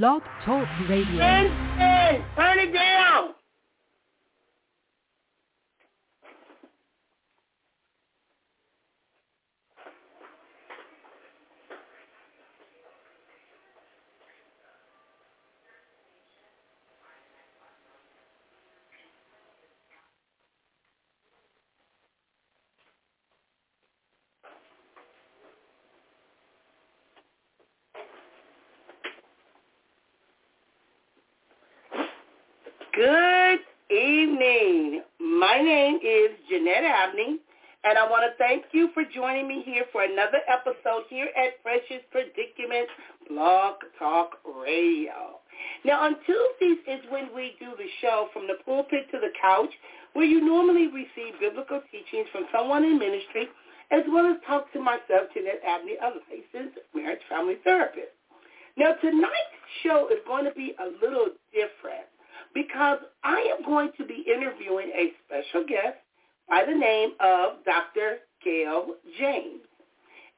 Blog Talk Radio. Winston, turn it down. Good evening. My name is Jeanette Abney, and I want to thank you for joining me here for another episode here at Precious Predicaments Blog Talk Radio. Now, on Tuesdays is when we do the show from the pulpit to the couch, where you normally receive biblical teachings from someone in ministry, as well as talk to myself, Jeanette Abney, a licensed marriage family therapist. Now, tonight's show is going to be a little different because I am going to be interviewing a special guest by the name of Dr. Gail James.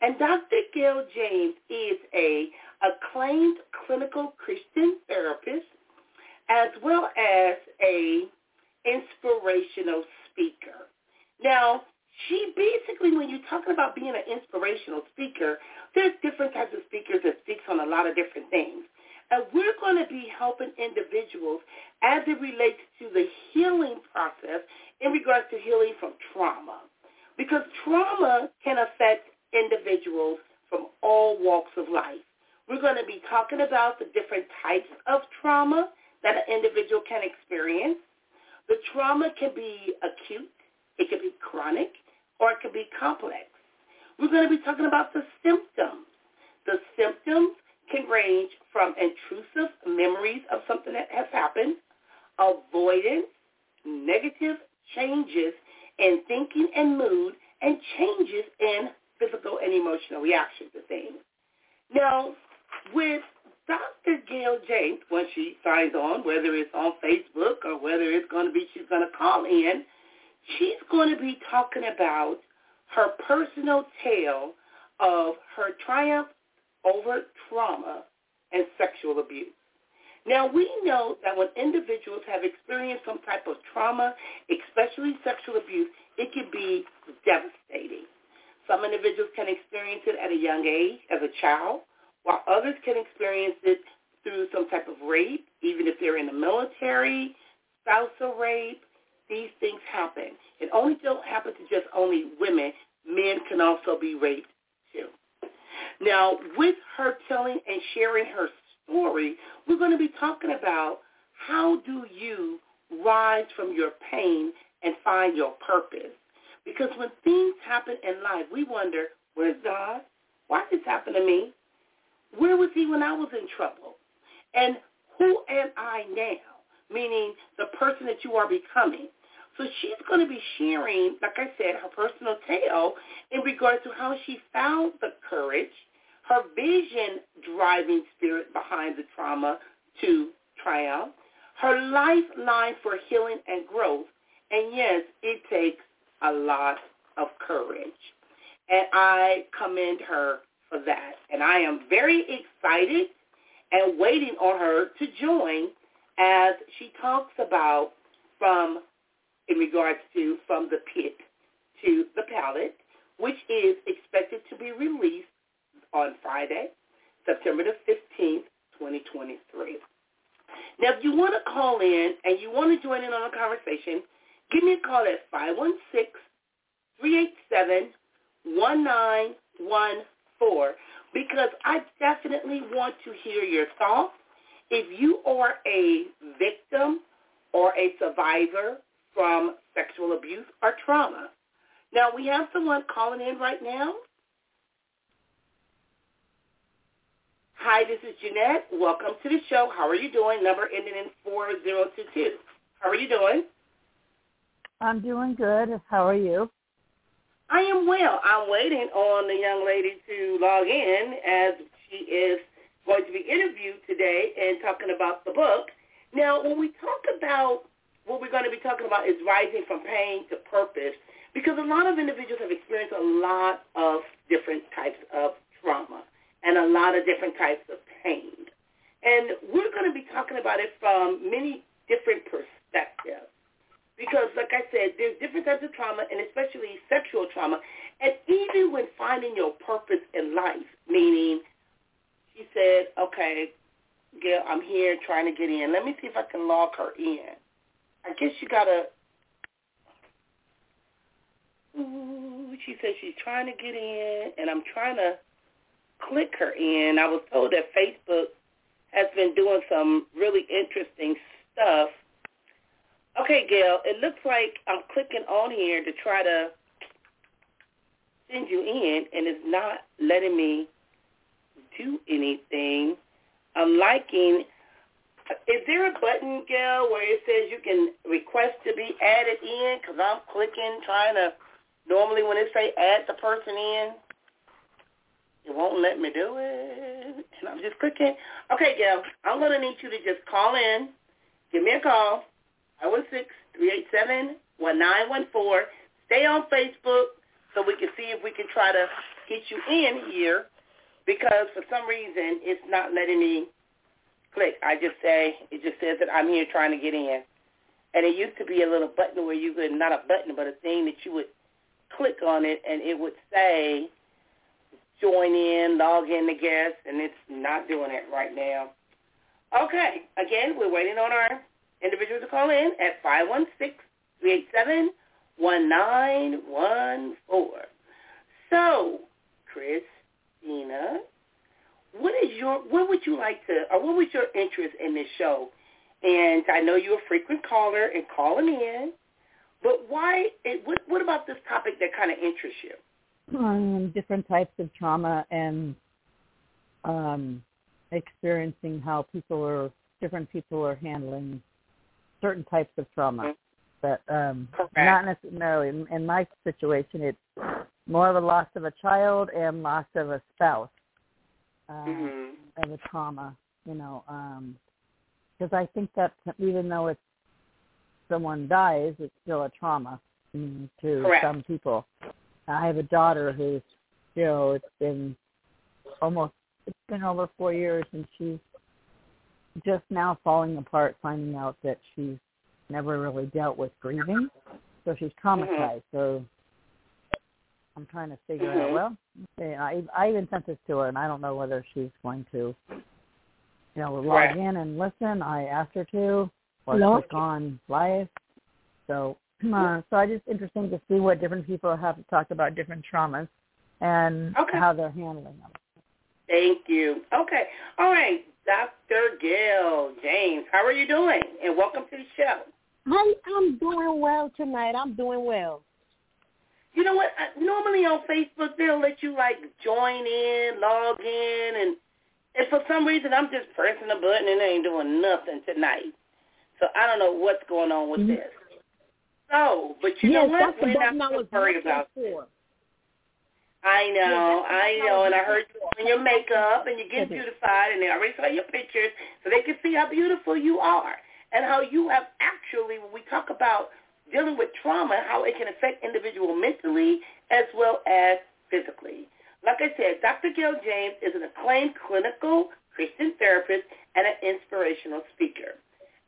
And Dr. Gail James is a acclaimed clinical Christian therapist as well as a inspirational speaker. Now, she basically, when you're talking about being an inspirational speaker, there's different types of speakers that speaks on a lot of different things. And we're going to be helping individuals as it relates to the healing process in regards to healing from trauma. Because trauma can affect individuals from all walks of life. We're going to be talking about the different types of trauma that an individual can experience. The trauma can be acute, it can be chronic, or it can be complex. We're going to be talking about the symptoms. The symptoms can range from intrusive memories of something that has happened, avoidance, negative changes in thinking and mood, and changes in physical and emotional reactions to things. Now, with Dr. Gail James, when she signs on, whether it's on Facebook or whether it's going to be she's going to call in, she's going to be talking about her personal tale of her triumph over trauma and sexual abuse. Now, we know that when individuals have experienced some type of trauma, especially sexual abuse, it can be devastating. Some individuals can experience it at a young age as a child, while others can experience it through some type of rape, even if they're in the military, spousal rape. These things happen. It only don't happen to just only women. Men can also be raped. Now, with her telling and sharing her story, we're going to be talking about how do you rise from your pain and find your purpose. Because when things happen in life, we wonder, where's God? Why did this happen to me? Where was he when I was in trouble? And who am I now? Meaning the person that you are becoming. So she's going to be sharing, like I said, her personal tale in regard to how she found the courage, her vision driving spirit behind the trauma to triumph, her lifeline for healing and growth. And yes, it takes a lot of courage. And I commend her for that. And I am very excited and waiting on her to join as she talks about from in regards to From the Pit to the Palace, which is expected to be released on Friday, September the 15th, 2023. Now, if you want to call in and you want to join in on the conversation, give me a call at 516-387-1914 because I definitely want to hear your thoughts. If you are a victim or a survivor from sexual abuse or trauma. Now, we have someone calling in right now. Hi, this is Jeanette. Welcome to the show. How are you doing? Number ending in 4022. How are you doing? I'm doing good. How are you? I am well. I'm waiting on the young lady to log in as she is going to be interviewed today and talking about the book. Now, when we talk about what we're going to be talking about is rising from pain to purpose because a lot of individuals have experienced a lot of different types of trauma and a lot of different types of pain. And we're going to be talking about it from many different perspectives. Because, like I said, there's different types of trauma, and especially sexual trauma. And even when finding your purpose in life, meaning she said, okay, Gail, I'm here trying to get in. Let me see if I can log her in. I guess you got to Ooh, she says she's trying to get in, and I'm trying to click her in. I was told that Facebook has been doing some really interesting stuff. Okay, Gail, it looks like I'm clicking on here to try to send you in, and it's not letting me do anything. I'm liking. Is there a button, Gail, where it says you can request to be added in? Because I'm clicking, trying to Normally when it say add the person in, it won't let me do it. And I'm just clicking. Okay, Gail, I'm to need you to just call in. Give me a call. I one six three eight seven one nine one four. Stay on Facebook so we can see if we can try to get you in here because for some reason it's not letting me click. I just say, it just says that I'm here trying to get in. And it used to be a little button where you could, not a button, but a thing that you would click on it and it would say join in, log in the guest, and it's not doing it right now. Okay, again, we're waiting on our individuals to call in at 516-387-1914. So, Christina, what is your, what would you like to, or what was your interest in this show? And I know you're a frequent caller and calling in. But why? What, what about this topic that kind of interests you? Um, different types of trauma and um, experiencing how people are different people are handling certain types of trauma. Mm-hmm. But um, not necessarily in, in my situation, it's more of a loss of a child and loss of a spouse uh, mm-hmm. of a trauma. You know, because um, I think that even though it's someone dies, it's still a trauma to Correct. some people. I have a daughter who's, you know, it's been almost, it's been over four years, and she's just now falling apart, finding out that she's never really dealt with grieving, so she's traumatized. Mm-hmm. So I'm trying to figure mm-hmm. out. Well, okay, I I even sent this to her, and I don't know whether she's going to, you know, log right. in and listen. I asked her to or no. click on live. So uh, so I just interesting to see what different people have to talk about different traumas and okay. how they're handling them. Thank you. Okay. All right. Dr. Gail James, how are you doing? And welcome to the show. Hi, I'm doing well tonight. I'm doing well. You know what? Normally on Facebook they'll let you like join in, log in, and and for some reason I'm just pressing a button and it ain't doing nothing tonight. So I don't know what's going on with mm-hmm. this. So, but you yes, know what? We're not so worried about for. I know, I know, and I heard you doing your makeup and you're getting beautified, and they already saw your pictures, so they can see how beautiful you are and how you have actually. When we talk about dealing with trauma, how it can affect individual mentally as well as physically. Like I said, Dr. Gail James is an acclaimed clinical Christian therapist and an inspirational speaker.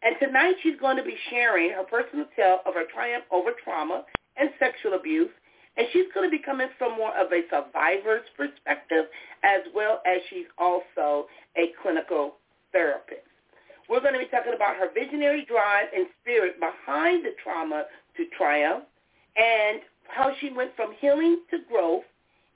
And tonight she's going to be sharing her personal tale of her triumph over trauma and sexual abuse. And she's going to be coming from more of a survivor's perspective as well as she's also a clinical therapist. We're going to be talking about her visionary drive and spirit behind the trauma to triumph and how she went from healing to growth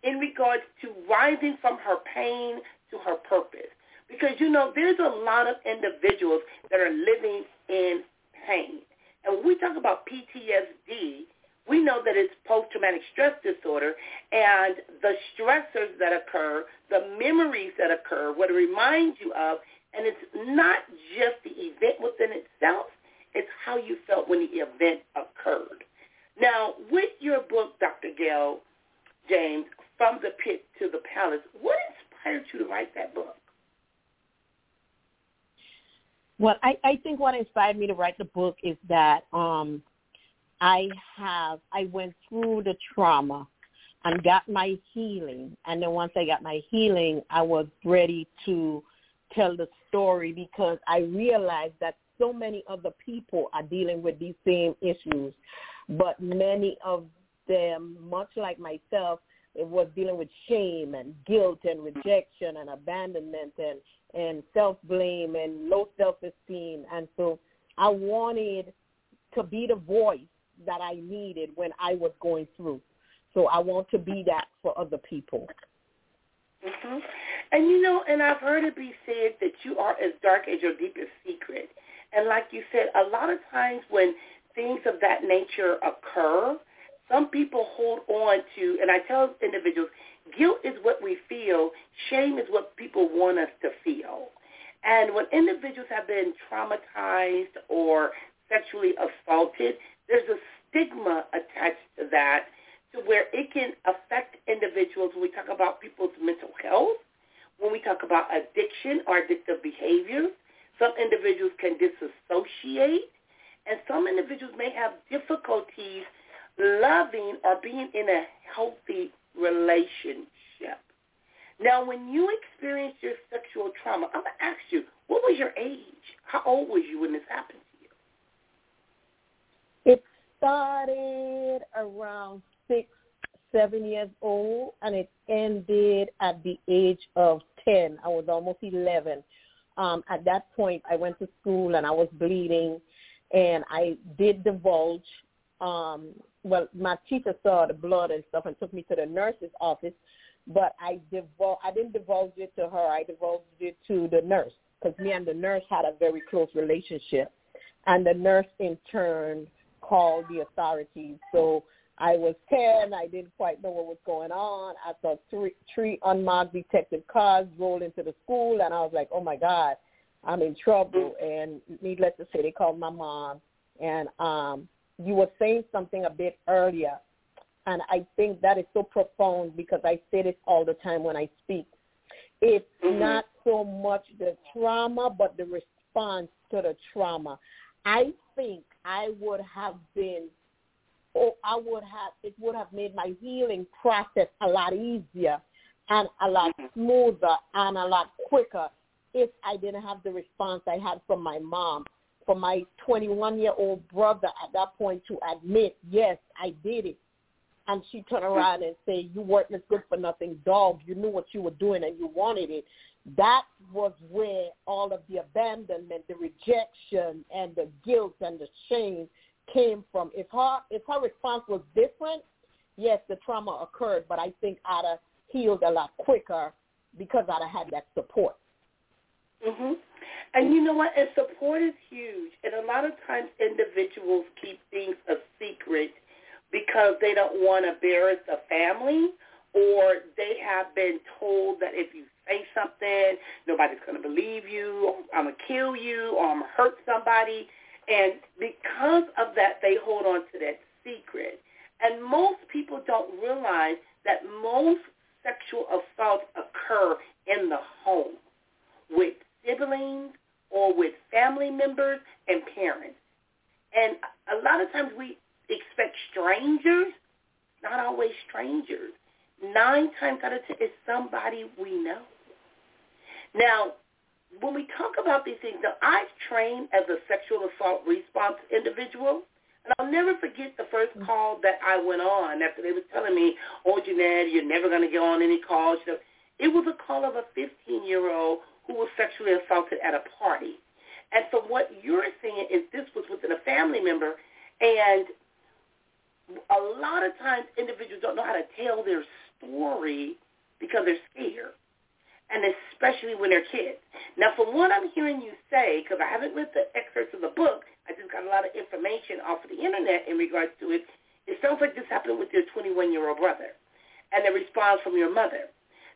in regards to rising from her pain to her purpose. Because, you know, there's a lot of individuals that are living in pain. And when we talk about PTSD, we know that it's post-traumatic stress disorder and the stressors that occur, the memories that occur, what it reminds you of, and it's not just the event within itself, it's how you felt when the event occurred. Now, with your book, Dr. Gail James, From the Pit to the Palace, what inspired you to write that book? Well, I, I think what inspired me to write the book is that um, I have I went through the trauma and got my healing, and then once I got my healing, I was ready to tell the story because I realized that so many other people are dealing with these same issues, but many of them, much like myself, it was dealing with shame and guilt and rejection and abandonment and and self blame and low self esteem and so I wanted to be the voice that I needed when I was going through. So I want to be that for other people. Mm-hmm. And you know, and I've heard it be said that you are as dark as your deepest secret. And like you said, a lot of times when things of that nature occur, some people hold on to, and I tell individuals, guilt is what we feel, shame is what people want us to feel. And when individuals have been traumatized or sexually assaulted, there's a stigma attached to that to where it can affect individuals when we talk about people's mental health, when we talk about addiction or addictive behaviors. Some individuals can disassociate, and some individuals may have difficulties loving or being in a healthy relationship. Now, when you experienced your sexual trauma, I'm going to ask you, what was your age? How old was you when this happened to you? It started around six, seven years old, and it ended at the age of 10. I was almost 11. Um, at that point, I went to school and I was bleeding, and I did divulge. Um, well, my teacher saw the blood and stuff and took me to the nurse's office, but I divul- I didn't divulge it to her. I divulged it to the nurse because me and the nurse had a very close relationship, and the nurse in turn called the authorities. So I was 10. I didn't quite know what was going on. I saw three, three unmarked detective cars roll into the school, and I was like, oh, my God, I'm in trouble. And needless to say, they called my mom. And um, you were saying something a bit earlier, and I think that is so profound because I say this all the time when I speak. It's mm-hmm. not so much the trauma, but the response to the trauma. I think I would have been or I would have it would have made my healing process a lot easier and a lot mm-hmm. smoother and a lot quicker if I didn't have the response I had from my mom, from my 21 year old brother at that point to admit, yes, I did it. And she turned mm-hmm. around and say, you weren't a good for nothing dog. You knew what you were doing and you wanted it. That was where all of the abandonment, the rejection, and the guilt and the shame came from. If her if her response was different, yes, the trauma occurred, but I think I'd have healed a lot quicker because I'd have had that support. Mhm. And you know what? And support is huge. And a lot of times individuals keep things a secret because they don't want to embarrass the family or they have been told that if you say something, nobody's going to believe you, I'm going to kill you, or I'm going to hurt somebody. And because of that, they hold on to that secret. And most people don't realize that most sexual assaults occur in the home with siblings or with family members and parents. And a lot of times we expect strangers, not always strangers. Nine times out of ten, it's somebody we know. Now, when we talk about these things, now I've trained as a sexual assault response individual, and I'll never forget the first mm. call that I went on after they were telling me, oh, Jeanette, you're never going to get on any calls. It was a call of a 15-year-old who was sexually assaulted at a party. And so what you're saying is this was within a family member, and a lot of times individuals don't know how to tell their story because they're scared and especially when they're kids. Now, from what I'm hearing you say, because I haven't read the excerpts of the book, I just got a lot of information off of the internet in regards to it. It sounds like this happened with your 21-year-old brother and the response from your mother.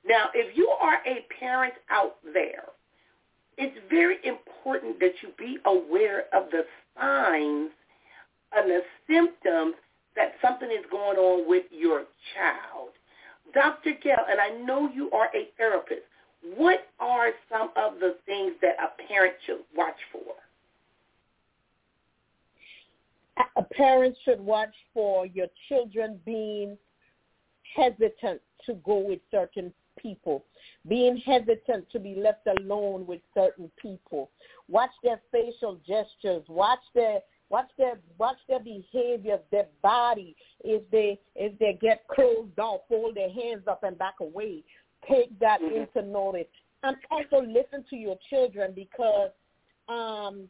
Now, if you are a parent out there, it's very important that you be aware of the signs and the symptoms that something is going on with your child. Dr. Gail, and I know you are a therapist, what are some of the things that a parent should watch for? A parent should watch for your children being hesitant to go with certain people, being hesitant to be left alone with certain people. Watch their facial gestures. Watch their watch their watch their behavior, their body. If they if they get closed off, fold their hands up and back away. Take that mm-hmm. into notice. And also listen to your children because um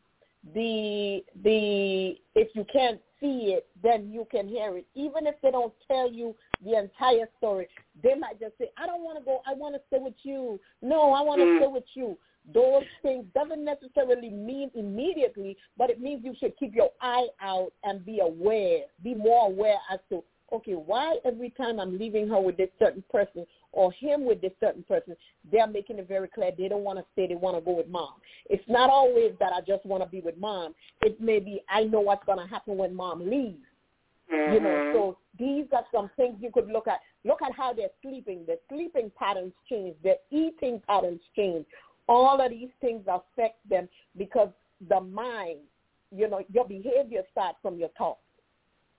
the the if you can't see it, then you can hear it. Even if they don't tell you the entire story, they might just say, "I don't want to go. I want to stay with you. No, I want to mm. stay with you." Those things doesn't necessarily mean immediately, but it means you should keep your eye out and be aware, be more aware as to okay, why every time I'm leaving her with this certain person or him with this certain person, they're making it very clear they don't want to stay, they want to go with mom. It's not always that I just want to be with mom. It may be I know what's going to happen when mom leaves. Mm-hmm. You know, mm-hmm. so these are some things you could look at. Look at how they're sleeping. Their sleeping patterns change. Their eating patterns change. All of these things affect them because the mind, you know, your behavior starts from your thoughts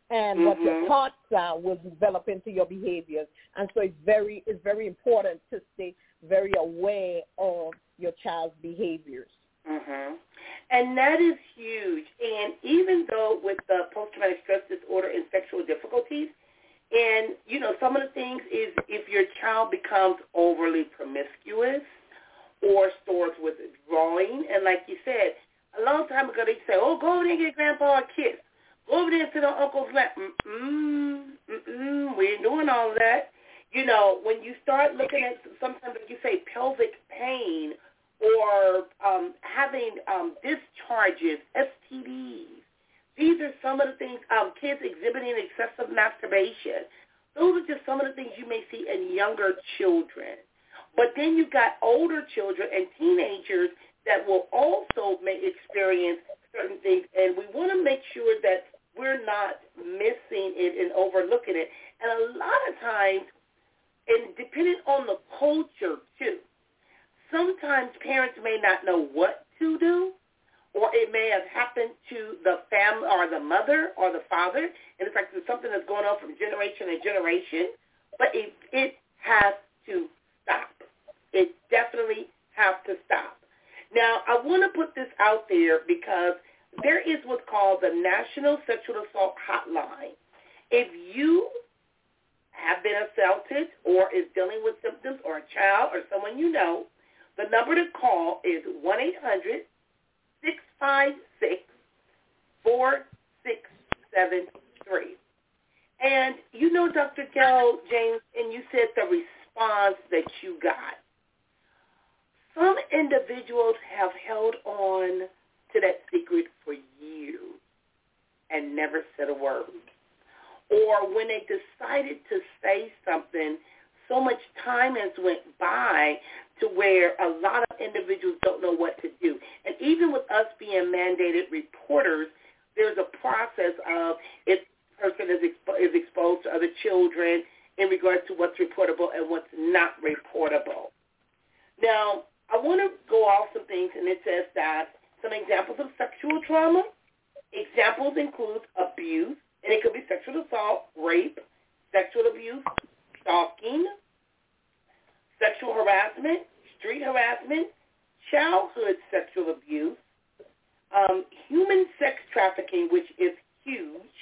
and mm-hmm. what your mm-hmm. thoughts are will develop into your behaviors. And so it's very it's very important to stay very aware of your child's behaviors. Mhm. And that is huge. And even though with the post-traumatic stress disorder and sexual difficulties, and you know some of the things is if your child becomes overly promiscuous or starts withdrawing, and like you said, a long time ago they say, "Oh, go over there and get grandpa a kiss." Over there to the uncle's lap. Mm-mm, mm-mm, we ain't doing all that. You know, when you start looking at sometimes like you say pelvic pain or um, having um, discharges, STDs, these are some of the things, um, kids exhibiting excessive masturbation. Those are just some of the things you may see in younger children. But then you've got older children and teenagers that will also may experience certain things, and we want to make sure that we're not missing it and overlooking it. And a lot of times, and depending on the culture too, sometimes parents may not know what to do, or it may have happened to the family or the mother or the father, and it's like there's something that's going on from generation to generation. But it, it has to stop. It definitely has to stop. Now, I want to put this out there because there is what's called the National Sexual Assault Hotline. If you have been assaulted or is dealing with symptoms or a child or someone you know, the number to call is 1-800-656-4673. And you know, Dr. Gail James, and you said the response that you got. Some individuals have held on to that secret for years and never said a word. Or when they decided to say something, so much time has went by to where a lot of individuals don't know what to do. And even with us being mandated reporters, there's a process of if person is, expo- is exposed to other children in regards to what's reportable and what's not reportable. Now, I want to go off some things, and it says that some examples of sexual trauma. Examples include abuse, and it could be sexual assault, rape, sexual abuse, stalking, sexual harassment, street harassment, childhood sexual abuse, um, human sex trafficking, which is huge,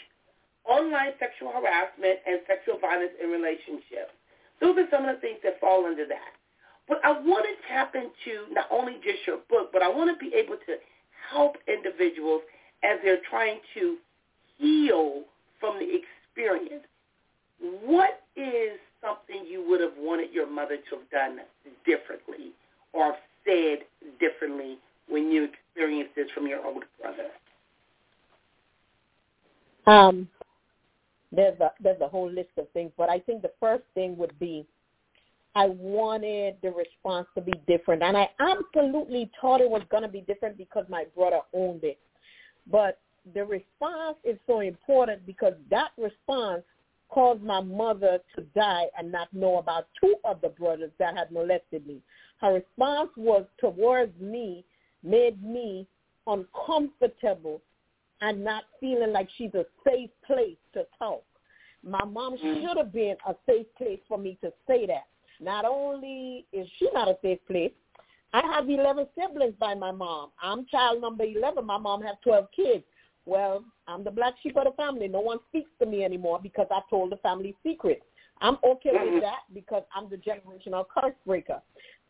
online sexual harassment, and sexual violence in relationships. Those are some of the things that fall under that. But I want to tap into not only just your book, but I want to be able to help individuals as they're trying to heal from the experience. What is something you would have wanted your mother to have done differently or said differently when you experienced this from your older brother? Um, there's a there's a whole list of things, but I think the first thing would be I wanted the response to be different. And I absolutely thought it was going to be different because my brother owned it. But the response is so important because that response caused my mother to die and not know about two of the brothers that had molested me. Her response was towards me made me uncomfortable and not feeling like she's a safe place to talk. My mom mm. should have been a safe place for me to say that. Not only is she not a safe place, I have 11 siblings by my mom. I'm child number 11. My mom has 12 kids. Well, I'm the black sheep of the family. No one speaks to me anymore because I told the family secret. I'm okay mm-hmm. with that because I'm the generational curse breaker.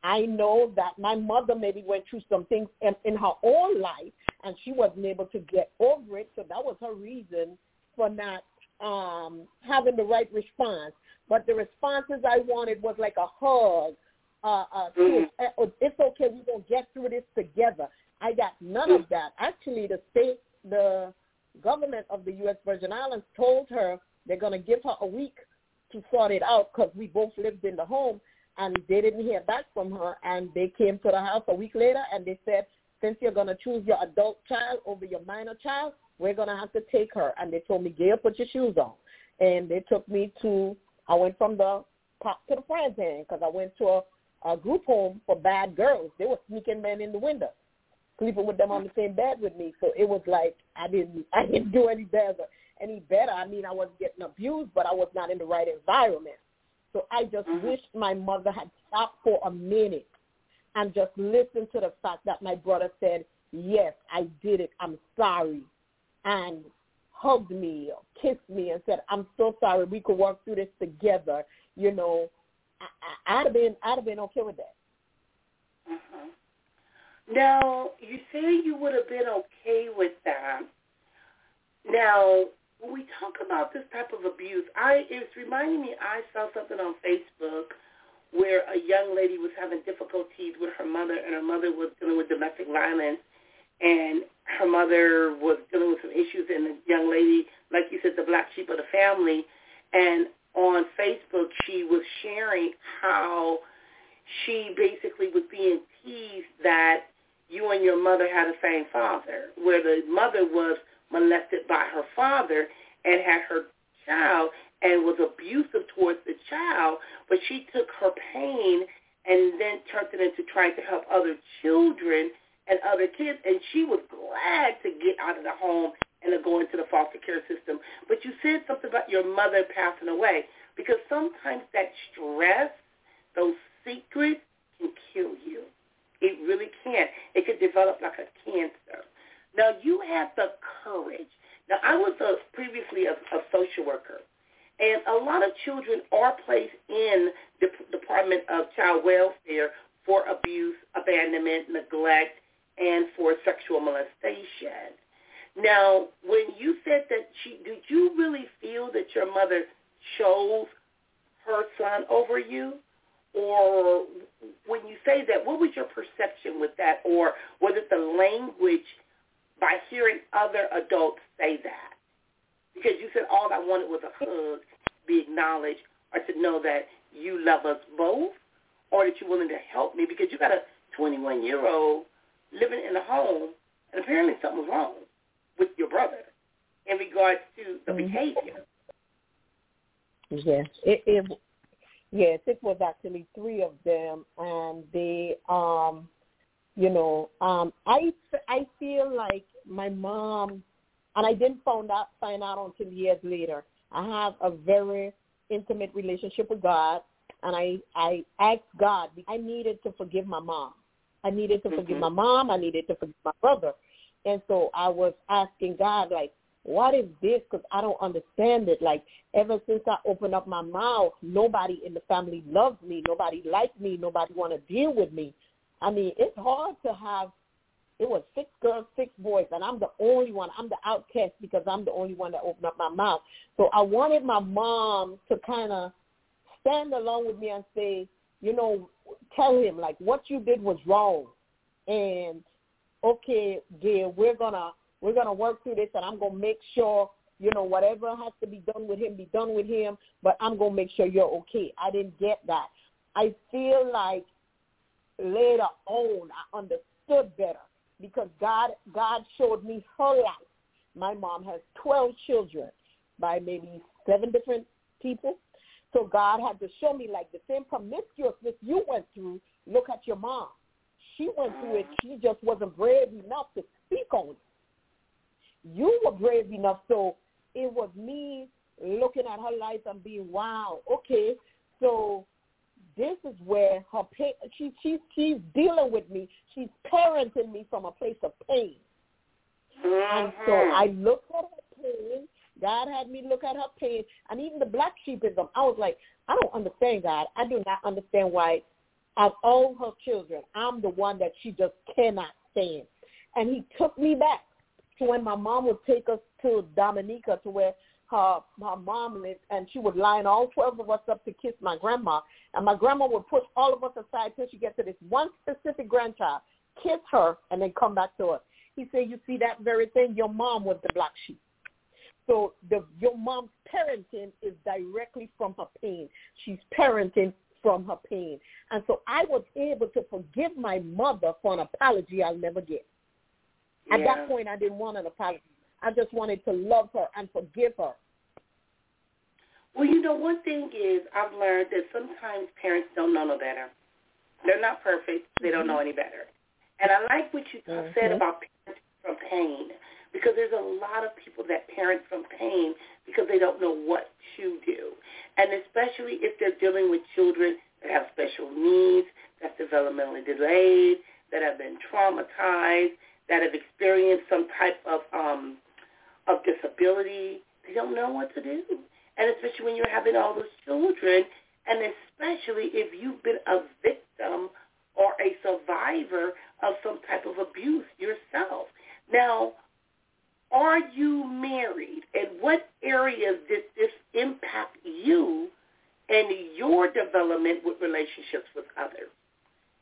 I know that my mother maybe went through some things in, in her own life and she wasn't able to get over it. So that was her reason for not um, having the right response. But the responses I wanted was like a hug, uh, uh, mm. it's okay, we're going to get through this together. I got none of that. Actually, the state, the government of the U.S. Virgin Islands told her they're going to give her a week to sort it out because we both lived in the home and they didn't hear back from her and they came to the house a week later and they said, since you're going to choose your adult child over your minor child, we're going to have to take her. And they told me, Gail, put your shoes on. And they took me to, I went from the pop to the friend's hand because I went to a a group home for bad girls. They were sneaking men in the window, sleeping with them on the same bed with me. So it was like I didn't I didn't do any better any better. I mean I wasn't getting abused but I was not in the right environment. So I just mm-hmm. wish my mother had stopped for a minute and just listened to the fact that my brother said, Yes, I did it. I'm sorry and hugged me or kissed me and said, I'm so sorry. We could work through this together, you know, I, I'd have been I'd have been okay with that. Uh-huh. Now you say you would have been okay with that. Now when we talk about this type of abuse, I it's reminding me I saw something on Facebook where a young lady was having difficulties with her mother and her mother was dealing with domestic violence and her mother was dealing with some issues and the young lady, like you said, the black sheep of the family. And on Facebook, she was sharing how she basically was being teased that you and your mother had the same father, where the mother was molested by her father and had her child and was abusive towards the child, but she took her pain and then turned it into trying to help other children and other kids, and she was glad to get out of the home and to go into the foster care system. But you said something about your mother passing away because sometimes that stress, those secrets can kill you. It really can. It could develop like a cancer. Now you have the courage. Now I was a, previously a, a social worker, and a lot of children are placed in the Department of Child Welfare for abuse, abandonment, neglect, and for sexual molestation. Now, when you said that she, did you really feel that your mother chose her son over you? Or when you say that, what was your perception with that? Or was it the language by hearing other adults say that? Because you said all I wanted was a hug, be acknowledged, or to know that you love us both, or that you're willing to help me because you got a 21-year-old living in a home, and apparently something's wrong with your brother in regards to the mm-hmm. behavior. Yes, it, it yes, it was actually three of them, and they, um, you know, um, I I feel like my mom, and I didn't find out find out until years later. I have a very intimate relationship with God, and I I asked God. I needed to forgive my mom. I needed to mm-hmm. forgive my mom. I needed to forgive my brother. And so I was asking God, like, what is this? Because I don't understand it. Like, ever since I opened up my mouth, nobody in the family loves me. Nobody likes me. Nobody want to deal with me. I mean, it's hard to have, it was six girls, six boys, and I'm the only one. I'm the outcast because I'm the only one that opened up my mouth. So I wanted my mom to kind of stand along with me and say, you know, tell him, like, what you did was wrong. And okay, dear, we're gonna we're gonna work through this, and I'm gonna make sure you know whatever has to be done with him, be done with him. But I'm gonna make sure you're okay. I didn't get that. I feel like later on I understood better because God God showed me her life. My mom has 12 children by maybe seven different people. So God had to show me like the same promiscuousness you went through. Look at your mom. She went through it. She just wasn't brave enough to speak on it. You were brave enough, so it was me looking at her life and being, wow, okay, so this is where her pain, she, she, she's dealing with me. She's parenting me from a place of pain. Mm-hmm. And so I looked at her pain. God had me look at her pain. And even the black sheepism, I was like, I don't understand God. I do not understand why of all her children, I'm the one that she just cannot stand. And he took me back to when my mom would take us to Dominica to where her her mom lived and she would line all twelve of us up to kiss my grandma and my grandma would push all of us aside till she gets to this one specific grandchild, kiss her and then come back to us. He said, You see that very thing? Your mom was the black sheep. So the your mom's parenting is directly from her pain. She's parenting from her pain. And so I was able to forgive my mother for an apology I'll never get. At Yeah. that point, I didn't want an apology. I just wanted to love her and forgive her. Well, you know, one thing is I've learned that sometimes parents don't know no better. They're not perfect. They don't mm-hmm. know any better. And I like what you t- said about parenting from pain because there's a lot of people that parent from pain because they don't know what to do. And especially if they're dealing with children that have special needs, that's developmentally delayed, that have been traumatized, that have experienced some type of um, of disability, they don't know what to do. And especially when you're having all those children, and especially if you've been a victim or a survivor of some type of abuse yourself. Now, are you married? And what areas did this impact you and your development with relationships with others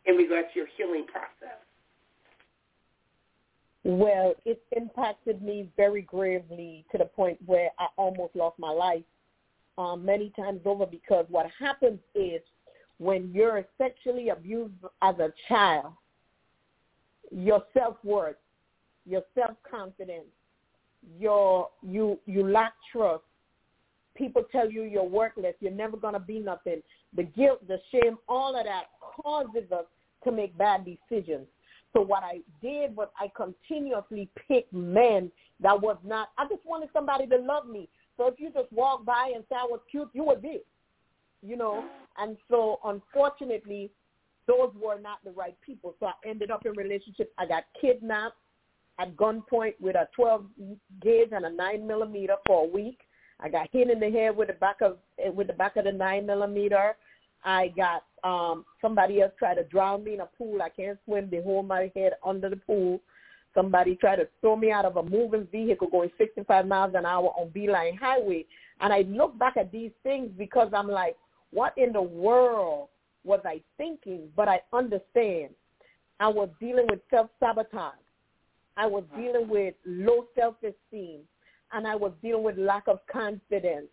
in regards to your healing process? Well, it impacted me very gravely to the point where I almost lost my life um, many times over because what happens is when you're sexually abused as a child, your self-worth, your self-confidence, your you you lack trust. People tell you you're worthless, you're never to be nothing. The guilt, the shame, all of that causes us to make bad decisions. So what I did was I continuously picked men that was not, I just wanted somebody to love me. So if you just walk by and say I was cute, you would be, you know. And so unfortunately, those were not the right people. So I ended up in relationships. I got kidnapped at gunpoint with a 12 gauge and a 9 millimeter for a week. I got hit in the head with the back of with the back of the 9 millimeter. I got um somebody else tried to drown me in a pool. I can't swim. They hold my head under the pool. Somebody tried to throw me out of a moving vehicle going 65 miles an hour on Beeline Highway. And I look back at these things because I'm like, what in the world was I thinking? But I understand. I was dealing with self-sabotage. I was dealing with low self-esteem. And I was dealing with lack of confidence,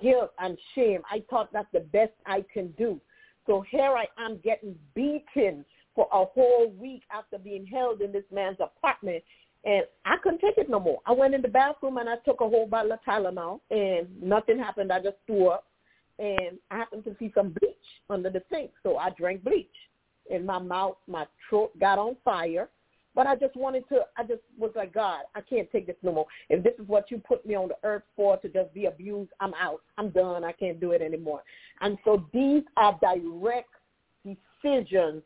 guilt, and shame. I thought that's the best I can do. So here I am getting beaten for a whole week after being held in this man's apartment. And I couldn't take it no more. I went in the bathroom and I took a whole bottle of Tylenol and nothing happened. I just threw up and I happened to see some bleach under the sink. So I drank bleach. and my mouth, my throat got on fire. But I just wanted to, I just was like, God, I can't take this no more. If this is what you put me on the earth for, to just be abused, I'm out. I'm done. I can't do it anymore. And so these are direct decisions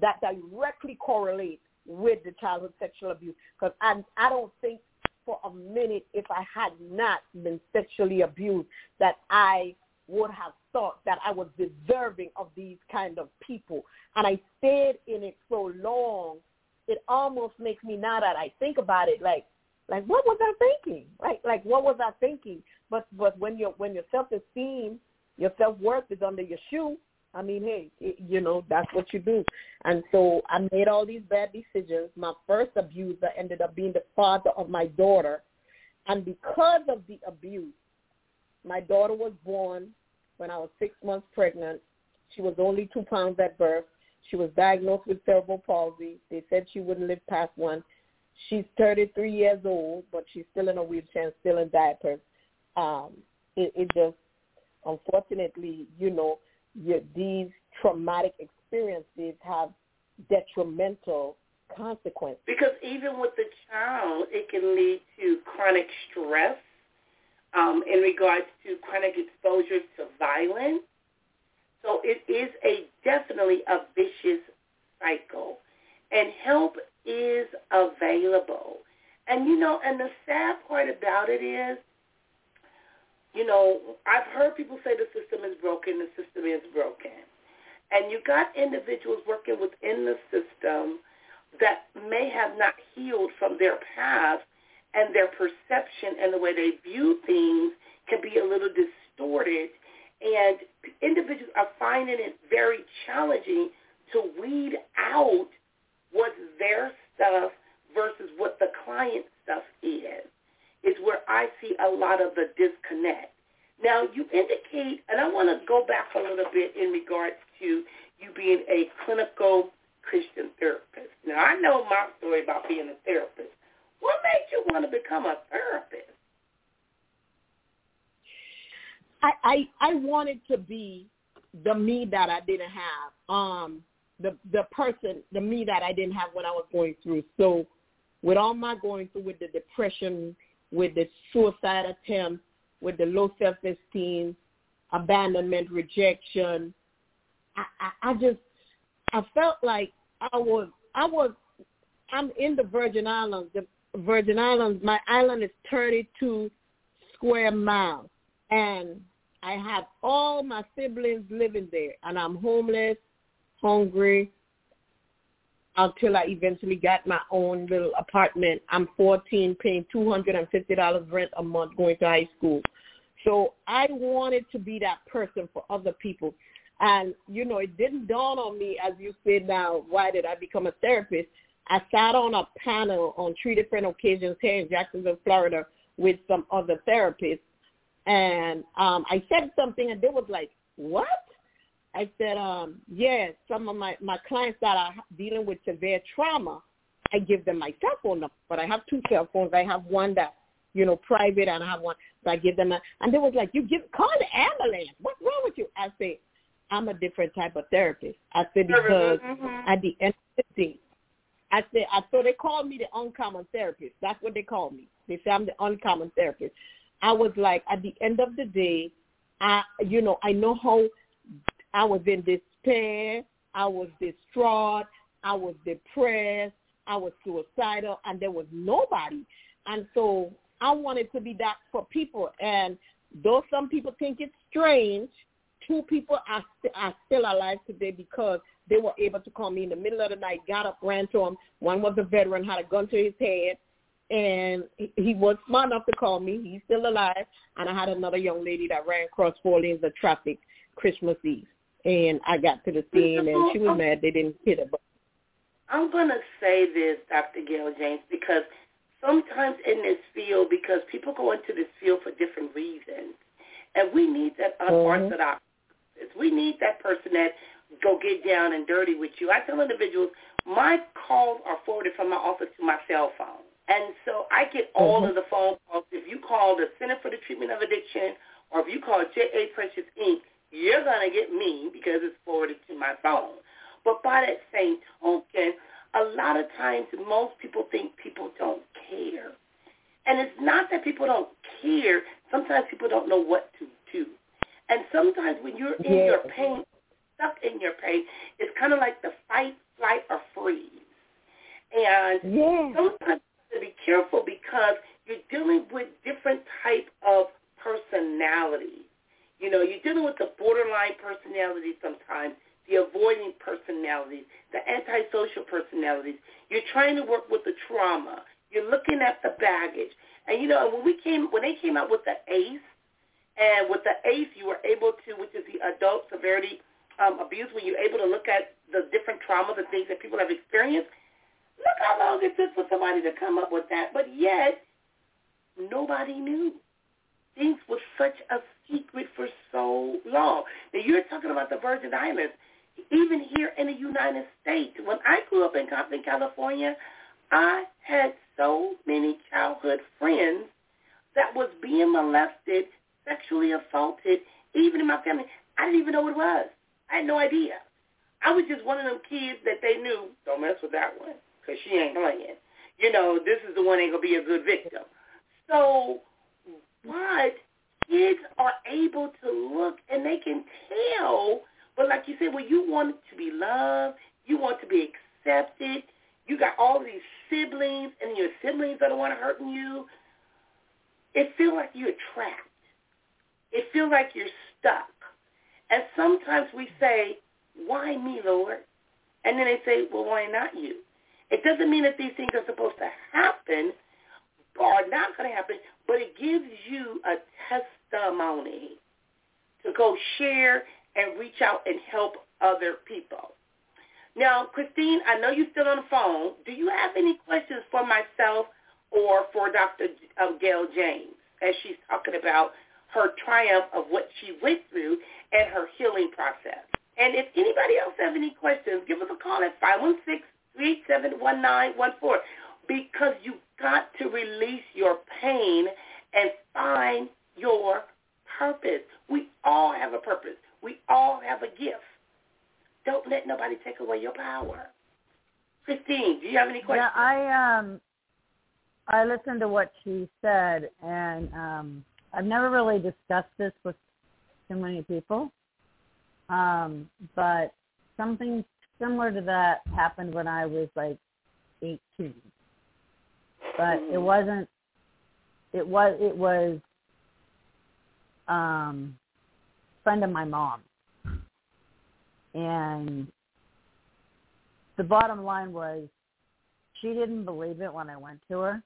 that directly correlate with the childhood sexual abuse. Because I, I don't think for a minute if I had not been sexually abused that I would have thought that I was deserving of these kind of people. And I stayed in it so long, it almost makes me now that I think about it like like what was I thinking? Like like what was I thinking? But but when your when your self esteem, your self worth is under your shoe, I mean, hey, it, you know, that's what you do. And so I made all these bad decisions. My first abuser ended up being the father of my daughter. And because of the abuse, my daughter was born when I was six months pregnant. She was only two pounds at birth. She was diagnosed with cerebral palsy. They said she wouldn't live past one. She's 33 years old, but she's still in a wheelchair and still in diapers. Um, it, it just, unfortunately, you know, these traumatic experiences have detrimental consequences. Because even with the child, it can lead to chronic stress um, in regards to chronic exposure to violence. So it is a definitely a vicious cycle. And help is available. And you know, and the sad part about it is, you know, I've heard people say the system is broken, the system is broken. And you got individuals working within the system that may have not healed from their past and their perception and the way they view things can be a little distorted. And individuals are finding it very challenging to weed out what's their stuff versus what the client stuff is, is where I see a lot of the disconnect. Now, you indicate, and I want to go back a little bit in regards to you being a clinical Christian therapist. Now, I know my story about being a therapist. What made you want to become a therapist? I, I I wanted to be the me that I didn't have. Um, the the person, the me that I didn't have when I was going through. So, with all my going through, with the depression, with the suicide attempt, with the low self esteem, abandonment, rejection, I, I, I just I felt like I was I was I'm in the Virgin Islands. The Virgin Islands, my island is 32 square miles, and I have all my siblings living there, and I'm homeless, hungry, until I eventually got my own little apartment. I'm 14, paying $250 rent a month, going to high school. So I wanted to be that person for other people. And, you know, it didn't dawn on me, as you said now, why did I become a therapist? I sat on a panel on three different occasions here in Jacksonville, Florida, with some other therapists. And um, I said something, and they was like, what? I said, um, yeah, some of my, my clients that are dealing with severe trauma, I give them my cell phone number. But I have two cell phones. I have one that, you know, private, and I have one that I give them. A, and they was like, you give, call the ambulance. What's wrong with you? I said, I'm a different type of therapist. I said, because mm-hmm. at the end of the day, I said, I so they called me the uncommon therapist. That's what they called me. They say I'm the uncommon therapist. I was like, at the end of the day, I, you know, I know how I was in despair. I was distraught. I was depressed. I was suicidal, and there was nobody. And so I wanted to be that for people. And though some people think it's strange, two people are, st- are still alive today because they were able to call me in the middle of the night, got up, ran to him. One was a veteran, had a gun to his head, and he was smart enough to call me. He's still alive. And I had another young lady that ran across four lanes of traffic Christmas Eve. And I got to the scene, and she was mad they didn't hit her. But I'm going to say this, Dr. Gail James, because sometimes in this field, because people go into this field for different reasons, and we need that mm-hmm. unorthodox. Mm-hmm. We need that person that go get down and dirty with you. I tell individuals, my calls are forwarded from my office to my cell phone. And so I get all mm-hmm. of the phone calls. If you call the Center for the Treatment of Addiction or if you call J.A. Precious Inc., you're going to get me because it's forwarded to my phone. But by that same token, a lot of times most people think people don't care. And it's not that people don't care. Sometimes people don't know what to do. And sometimes when you're in yeah. your pain, stuck in your pain, it's kind of like the fight, flight, or freeze. And yeah. sometimes you have to be careful because you're dealing with different type of personalities. You know, you're dealing with the borderline personality sometimes, the avoiding personalities, the antisocial personalities. You're trying to work with the trauma. You're looking at the baggage. And you know, when we came when they came out with the ACE, and with the ACE you were able to, which is the adult severity um, abuse, when you're able to look at the different traumas and things that people have experienced, look how long it took for somebody to come up with that. But yet, nobody knew. Things were such a secret for so long. Now, you're talking about the Virgin Islands. Even here in the United States, when I grew up in Compton, California, I had so many childhood friends that was being molested, sexually assaulted, even in my family. I didn't even know what it was. I had no idea. I was just one of them kids that they knew, don't mess with that one because she ain't playing. You know, this is the one ain't going to be a good victim. So, but kids are able to look and they can tell But like you said, when you want to be loved, you want to be accepted, you got all these siblings, and your siblings are the one hurting you. It feels like you're trapped. It feels like you're stuck. And sometimes we say, why me, Lord? And then they say, well, why not you? It doesn't mean that these things are supposed to happen or not going to happen, but it gives you a testimony to go share and reach out and help other people. Now, Christine, I know you're still on the phone. Do you have any questions for myself or for Dr. Uh, Gail James as she's talking about her triumph of what she went through and her healing process? And if anybody else have any questions, give us a call at 516-387-1914 because you've got to release your pain and find your purpose. We all have a purpose. We all have a gift. Don't let nobody take away your power. Christine, do you have any questions? Yeah, I um I listened to what she said and um I've never really discussed this with too many people. Um, but something similar to that happened when I was like 18. But it mm-hmm. wasn't it was it was um friend of my mom and the bottom line was she didn't believe it when I went to her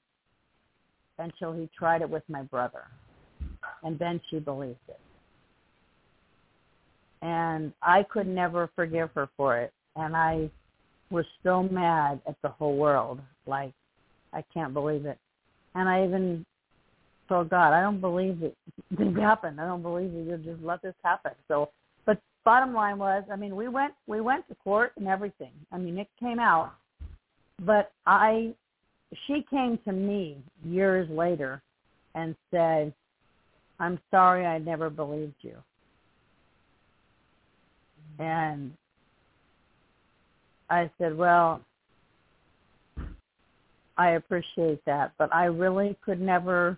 until he tried it with my brother. And then she believed it. And I could never forgive her for it. And I was so mad at the whole world. Like, I can't believe it. And I even told God, I don't believe it didn't happen. I don't believe that you just let this happen. So but bottom line was, I mean, we went we went to court and everything. I mean, it came out, but I she came to me years later and said, "I'm sorry, I never believed you." And I said, "Well, I appreciate that, but I really could never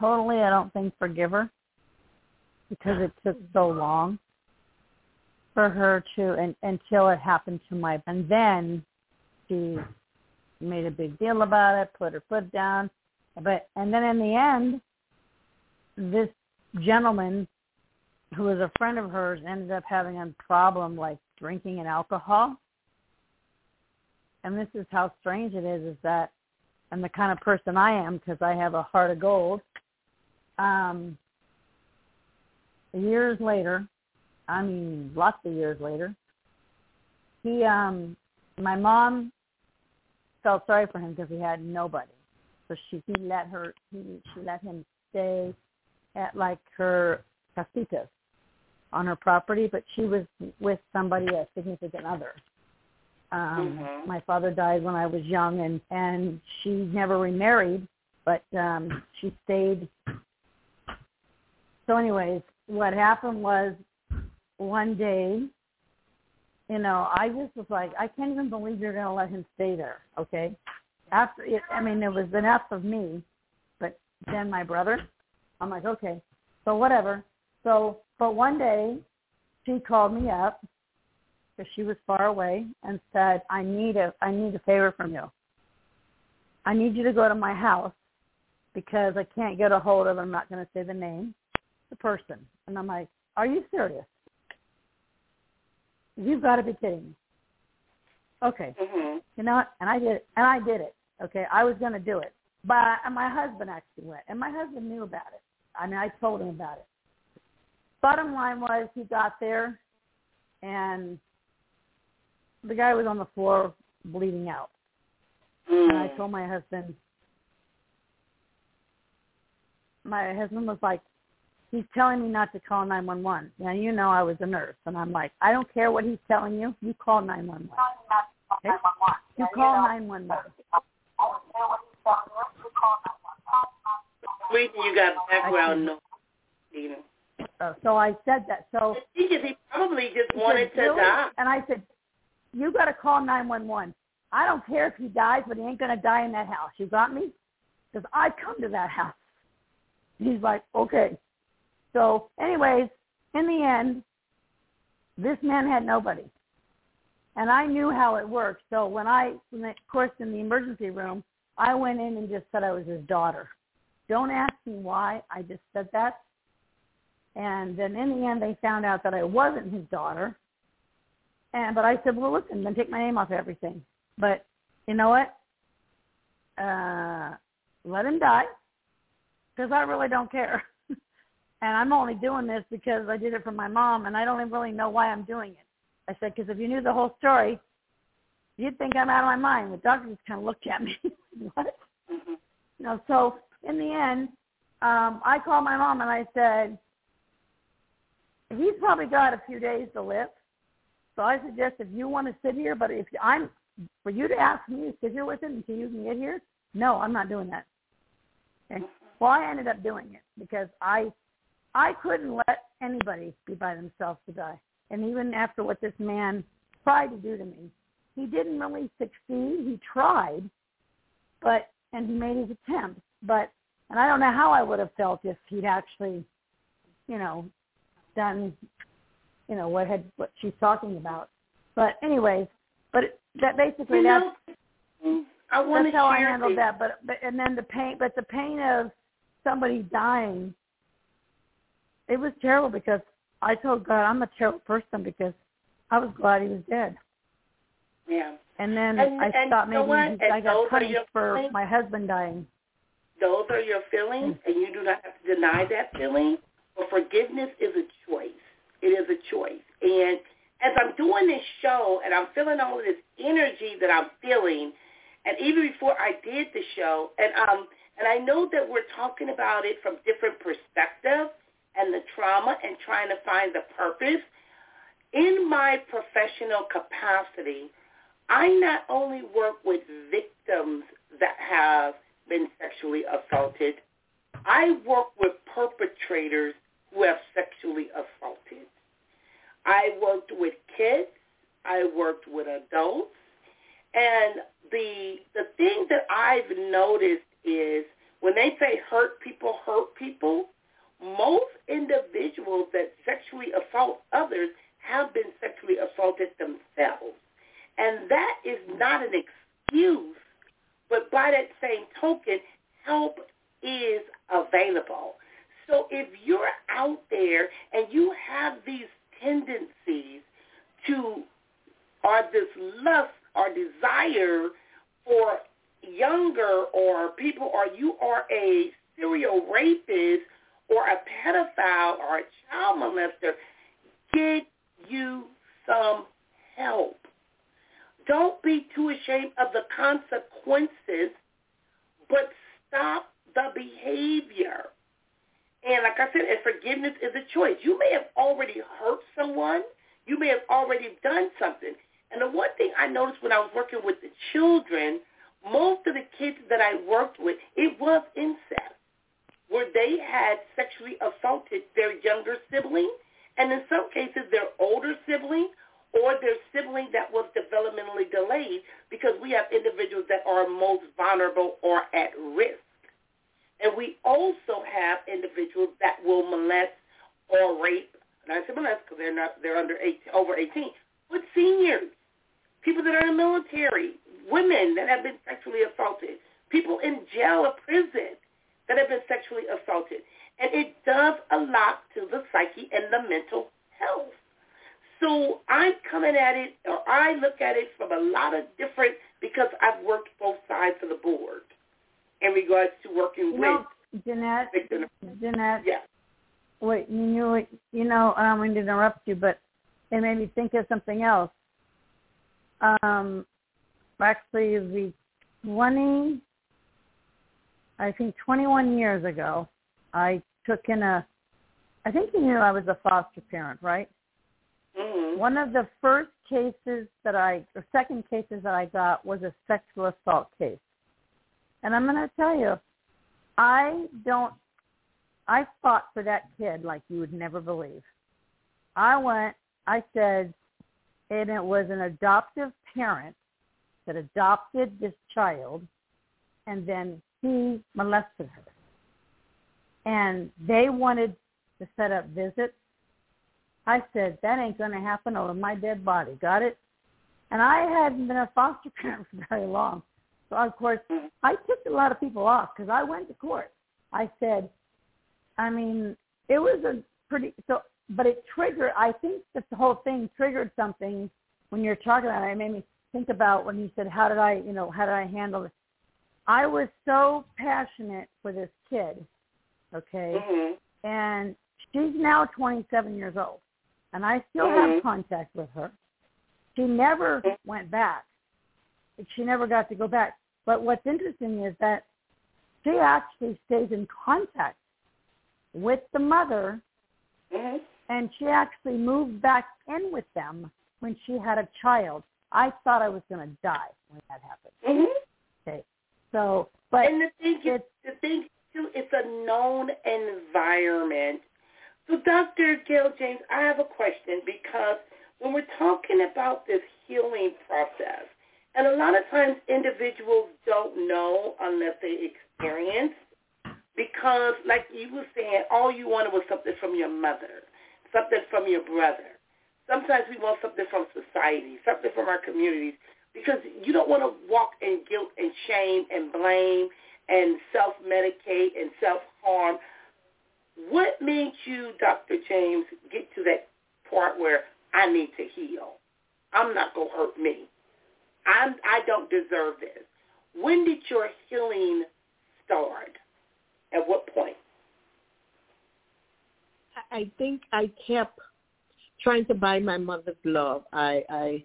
totally, I don't think, forgive her because it took so long for her to and until it happened to my and then she made a big deal about it, put her foot down. But and then in the end this gentleman who was a friend of hers ended up having a problem like drinking and alcohol. And this is how strange it is is that I'm the kind of person I am because I have a heart of gold. Um, years later, I mean, lots of years later, he, um, my mom felt sorry for him because he had nobody. So she, he let her, he, she let him stay at like her casitas on her property, but she was with somebody, a significant other. Um, mm-hmm. My father died when I was young, and and she never remarried, but um, she stayed. So, anyways, what happened was one day, you know, I just was like, I can't even believe you're going to let him stay there. Okay. After it, I mean, it was enough of me, but then my brother, I'm like, okay, so whatever. So, but one day she called me up because she was far away and said, I need a, I need a favor from you. I need you to go to my house because I can't get a hold of, I'm not going to say the name, the person. And I'm like, are you serious? You've got to be kidding me. Okay. Mm-hmm. You know what? And I did it. And I did it. Okay. I was going to do it. But and my husband actually went. And my husband knew about it. I mean, I told him about it. Bottom line was he got there and the guy was on the floor bleeding out. Mm. And I told my husband, my husband was like, he's telling me not to call 911. Now, you know I was a nurse, and I'm like, I don't care what he's telling you. You call 911. Okay? You call 911. Sweetie, you got background noise. Uh, so I said that. So he, just, he probably just wanted said, to really? die. And I said, you got to call 911. I don't care if he dies, but he ain't going to die in that house. You got me? Because I come to that house. He's like, okay. So anyways, in the end, this man had nobody. And I knew how it worked. So when I, of course, in the emergency room, I went in and just said I was his daughter. Don't ask me why. I just said that. And then in the end, they found out that I wasn't his daughter. And but I said, well, listen, then take my name off everything. But you know what? Uh, let him die because I really don't care. and I'm only doing this because I did it for my mom, and I don't even really know why I'm doing it. I said, because if you knew the whole story, you'd think I'm out of my mind. The doctor just kind of looked at me. what? Mm-hmm. You know, so in the end, um, I called my mom and I said, he's probably got a few days to live. So I suggest if you want to sit here, but if I'm for you to ask me to sit here with him until you can get here, no, I'm not doing that. Okay. Well, I ended up doing it because I I couldn't let anybody be by themselves to die. And even after what this man tried to do to me, he didn't really succeed. He tried, but and he made his attempt. But and I don't know how I would have felt if he'd actually, you know, done, you know, what had what she's talking about. But anyways, but that basically you know, that's I want that's how I handled that. But but and then the pain, but the pain of somebody dying, it was terrible because I told God I'm a terrible person because I was glad he was dead. Yeah. And then and, I and thought maybe you I got punished for feelings. my husband dying. Those are your feelings, mm. and you do not have to deny that feeling. But forgiveness is a choice. It is a choice. And as I'm doing this show and I'm feeling all of this energy that I'm feeling, and even before I did the show, and um, and I know that we're talking about it from different perspectives and the trauma and trying to find the purpose. In my professional capacity, I not only work with victims that have been sexually assaulted, I work with perpetrators who have sexually assaulted. I worked with kids. I worked with adults. And the the thing that I've noticed is when they say hurt people hurt people, most individuals that sexually assault others have been sexually assaulted themselves. And that is not an excuse, but by that same token, help is available. So if you're out there and you have these tendencies to or this lust or desire for younger or people or you are a serial rapist or a pedophile or a child molester, get you some help. Don't be too ashamed of the consequences, but stop the behavior. And like I said, and forgiveness is a choice. You may have already hurt someone. You may have already done something. And the one thing I noticed when I was working with the children, most of the kids that I worked with, it was incest, where they had sexually assaulted their younger sibling, and in some cases their older sibling or their sibling that was developmentally delayed because we have individuals that are most vulnerable or at risk. And we also have individuals that will molest or rape, and I say molest because they're not they're under 18, over 18, but seniors, people that are in the military, women that have been sexually assaulted, people in jail or prison that have been sexually assaulted. And it does a lot to the psyche and the mental health. So I'm coming at it, or I look at it from a lot of different, because I've worked both sides of the board in regards to working You with know, Jeanette, victims. Jeanette, Yeah. wait, you know, you know, I don't mean to interrupt you, but it made me think of something else. Um, actually, the 20, I think 21 years ago, I took in a, I think you knew I was a foster parent, right? Mm-hmm. One of the first cases that I, or second cases that I got was a sexual assault case. And I'm going to tell you, I don't, I fought for that kid like you would never believe. I went, I said, and it was an adoptive parent that adopted this child, and then he molested her. And they wanted to set up visits I said, that ain't going to happen over my dead body. Got it? And I hadn't been a foster parent for very long. So, of course, I tipped a lot of people off because I went to court. I said, I mean, it was a pretty, so, but it triggered, I think that the whole thing triggered something when you're talking about it. It made me think about when you said, how did I, you know, how did I handle this? I was so passionate for this kid, okay? Mm-hmm. And she's now 27 years old, and I still mm-hmm. have contact with her. She never went back. She never got to go back. But what's interesting is that she actually stays in contact with the mother, mm-hmm. And she actually moved back in with them when she had a child. I thought I was going to die when that happened. Mm-hmm. Okay, so but and the thing is, the thing too, it's a known environment. So, Dr. Gail James, I have a question because when we're talking about this healing process, and a lot of times individuals don't know unless they experience because, like you were saying, all you wanted was something from your mother, something from your brother. Sometimes we want something from society, something from our communities, because you don't want to walk in guilt and shame and blame and self-medicate and self-harm. What made you, Dr. James, get to that part where I need to heal? I'm not going to hurt me. I'm, I don't deserve this. When did your healing start? At what point? I think I kept trying to buy my mother's love. I I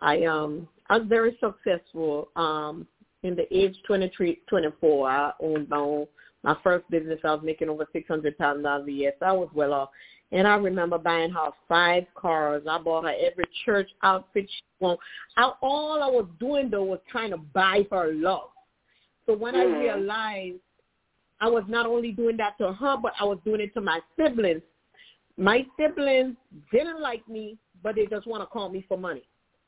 I um I was very successful. Um in the age 23, 24, I owned my own my first business. I was making over six hundred thousand dollars a year. So I was well off. And I remember buying her five cars. I bought her every church outfit she wanted. I, all I was doing though was trying to buy her love. So when mm. I realized I was not only doing that to her, but I was doing it to my siblings. My siblings didn't like me, but they just want to call me for money.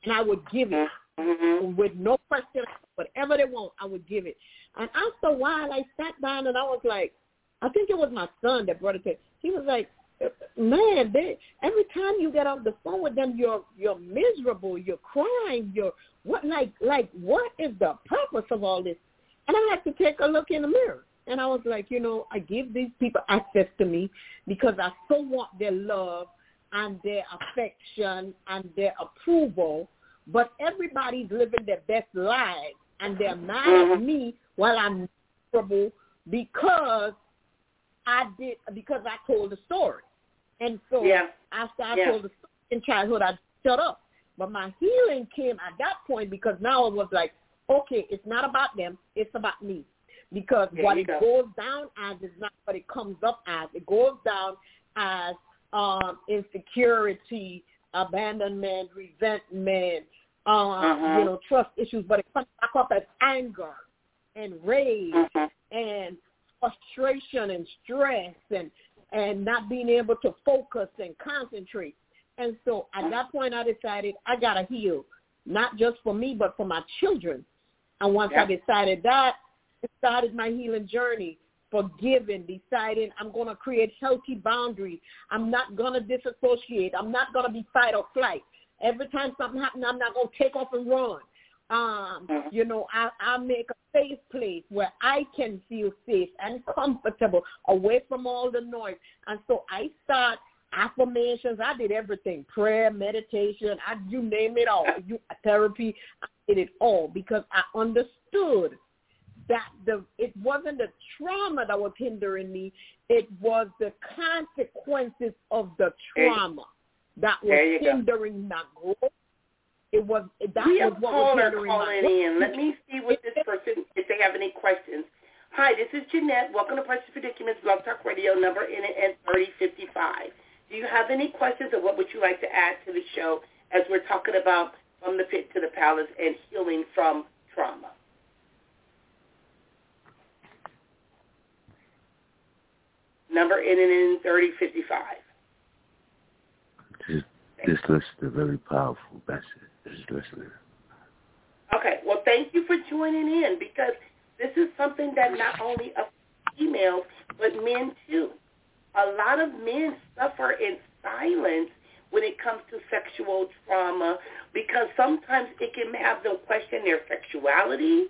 And I would give it mm-hmm. with no question. Whatever they want, I would give it. And after a while, I sat down and I was like, I think it was my son that brought it to He was like, man, they, every time you get off the phone with them, you're you're miserable, you're crying, you're what like like what is the purpose of all this? And I had to take a look in the mirror. And I was like, you know, I give these people access to me because I so want their love and their affection and their approval. But everybody's living their best lives and they're mad mm-hmm. at me while I'm miserable because I did because I told the story. And so yeah. after I yeah. told the story in childhood, I shut up. But my healing came at that point because now it was like, okay, it's not about them, it's about me because there what it go. goes down as is not what it comes up as. It goes down as um, insecurity, abandonment, resentment, um, uh-huh. you know, trust issues, but it comes back up as anger and rage uh-huh. and frustration and stress and and not being able to focus and concentrate. And so at that point, I decided I gotta heal, not just for me, but for my children. And once yeah. I decided that, started my healing journey, forgiving, deciding I'm going to create healthy boundaries. I'm not going to disassociate. I'm not going to be fight or flight. Every time something happens, I'm not going to take off and run. Um, mm-hmm. you know, I, I make a safe place where I can feel safe and comfortable away from all the noise. And so I start affirmations. I did everything, prayer, meditation, I, you name it all, you, therapy. I did it all because I understood that the it wasn't the trauma that was hindering me. It was the consequences of the trauma that was hindering go. my growth. It was that we was what was hindering calling my in. Let me see what this person if they have any questions. Hi, this is Jeanette. Welcome to Precious Predicaments Blog Talk Radio. Number in it at thirty fifty five. Do you have any questions, or what would you like to add to the show as we're talking about from the pit to the palace and healing from trauma? Number ending in 3055. Just, is a very powerful message. Just listening. Okay, well, thank you for joining in because this is something that not only affects females, but men too. A lot of men suffer in silence when it comes to sexual trauma because sometimes it can have them question their sexuality.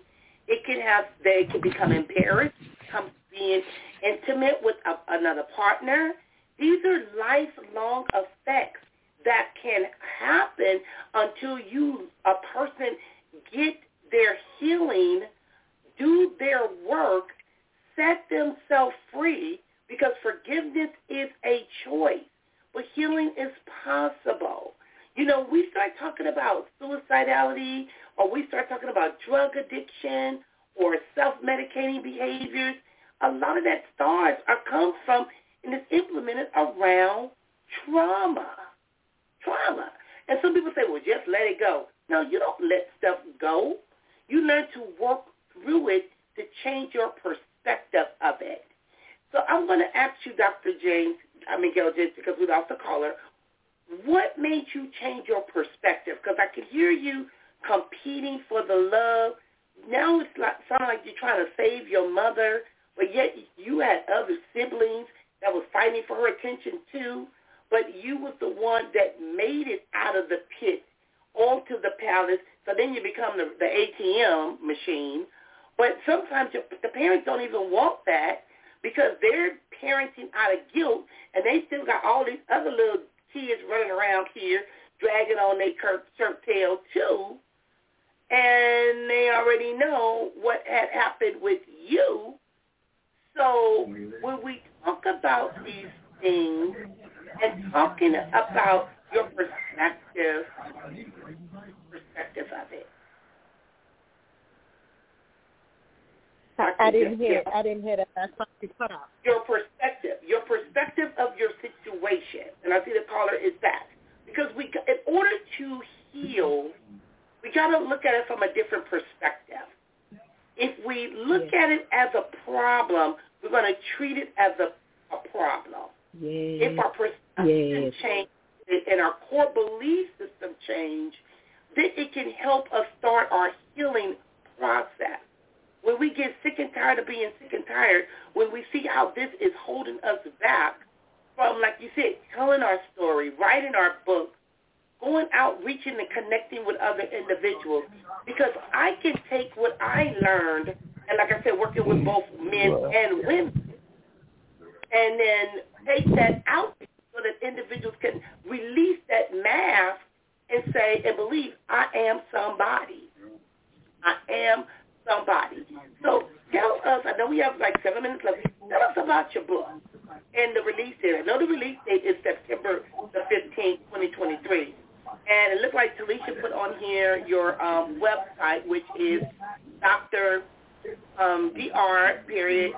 It can have they can become embarrassed, come being intimate with a, another partner. These are lifelong effects that can happen until you a person get their healing, do their work, set themselves free because forgiveness is a choice, but healing is possible. You know, we start talking about suicidality or we start talking about drug addiction or self-medicating behaviors. A lot of that starts or comes from and is implemented around trauma. Trauma. And some people say, well, just let it go. No, you don't let stuff go. You learn to work through it to change your perspective of it. So I'm going to ask you, Dr. James, I mean, Gail, just because we lost the caller, what made you change your perspective? Because I could hear you competing for the love. Now it's like sound like you're trying to save your mother, but yet you had other siblings that was fighting for her attention too. But you was the one that made it out of the pit onto the palace. So then you become the, the ATM machine. But sometimes your, the parents don't even want that because they're parenting out of guilt, and they still got all these other little kids running around here dragging on their shirt tail too, and they already know what had happened with you. So when we talk about these things and talking about your perspective, perspective of it, I, I didn't hear. I didn't hear that. That's you cut off. Your perspective, your perspective of your situation, and I see the caller is back because we, in order to heal, we got to look at it from a different perspective. If we look yes. at it as a problem, we're going to treat it as a, a problem. Yes. If our perception yes. change and our core belief system change, then it can help us start our healing process when we get sick and tired of being sick and tired, when we see how this is holding us back from, like you said, telling our story, writing our book, going out, reaching and connecting with other individuals. Because I can take what I learned, and like I said, working with both men and women, and then take that out so that individuals can release that mask and say and believe, I am somebody. I am somebody. So tell us, I know we have like seven minutes left, tell us about your book and the release date. I know the release date is September the 15th, 2023. And it looks like Talisha put on here your um, website, which is Dr. Um, Dr. period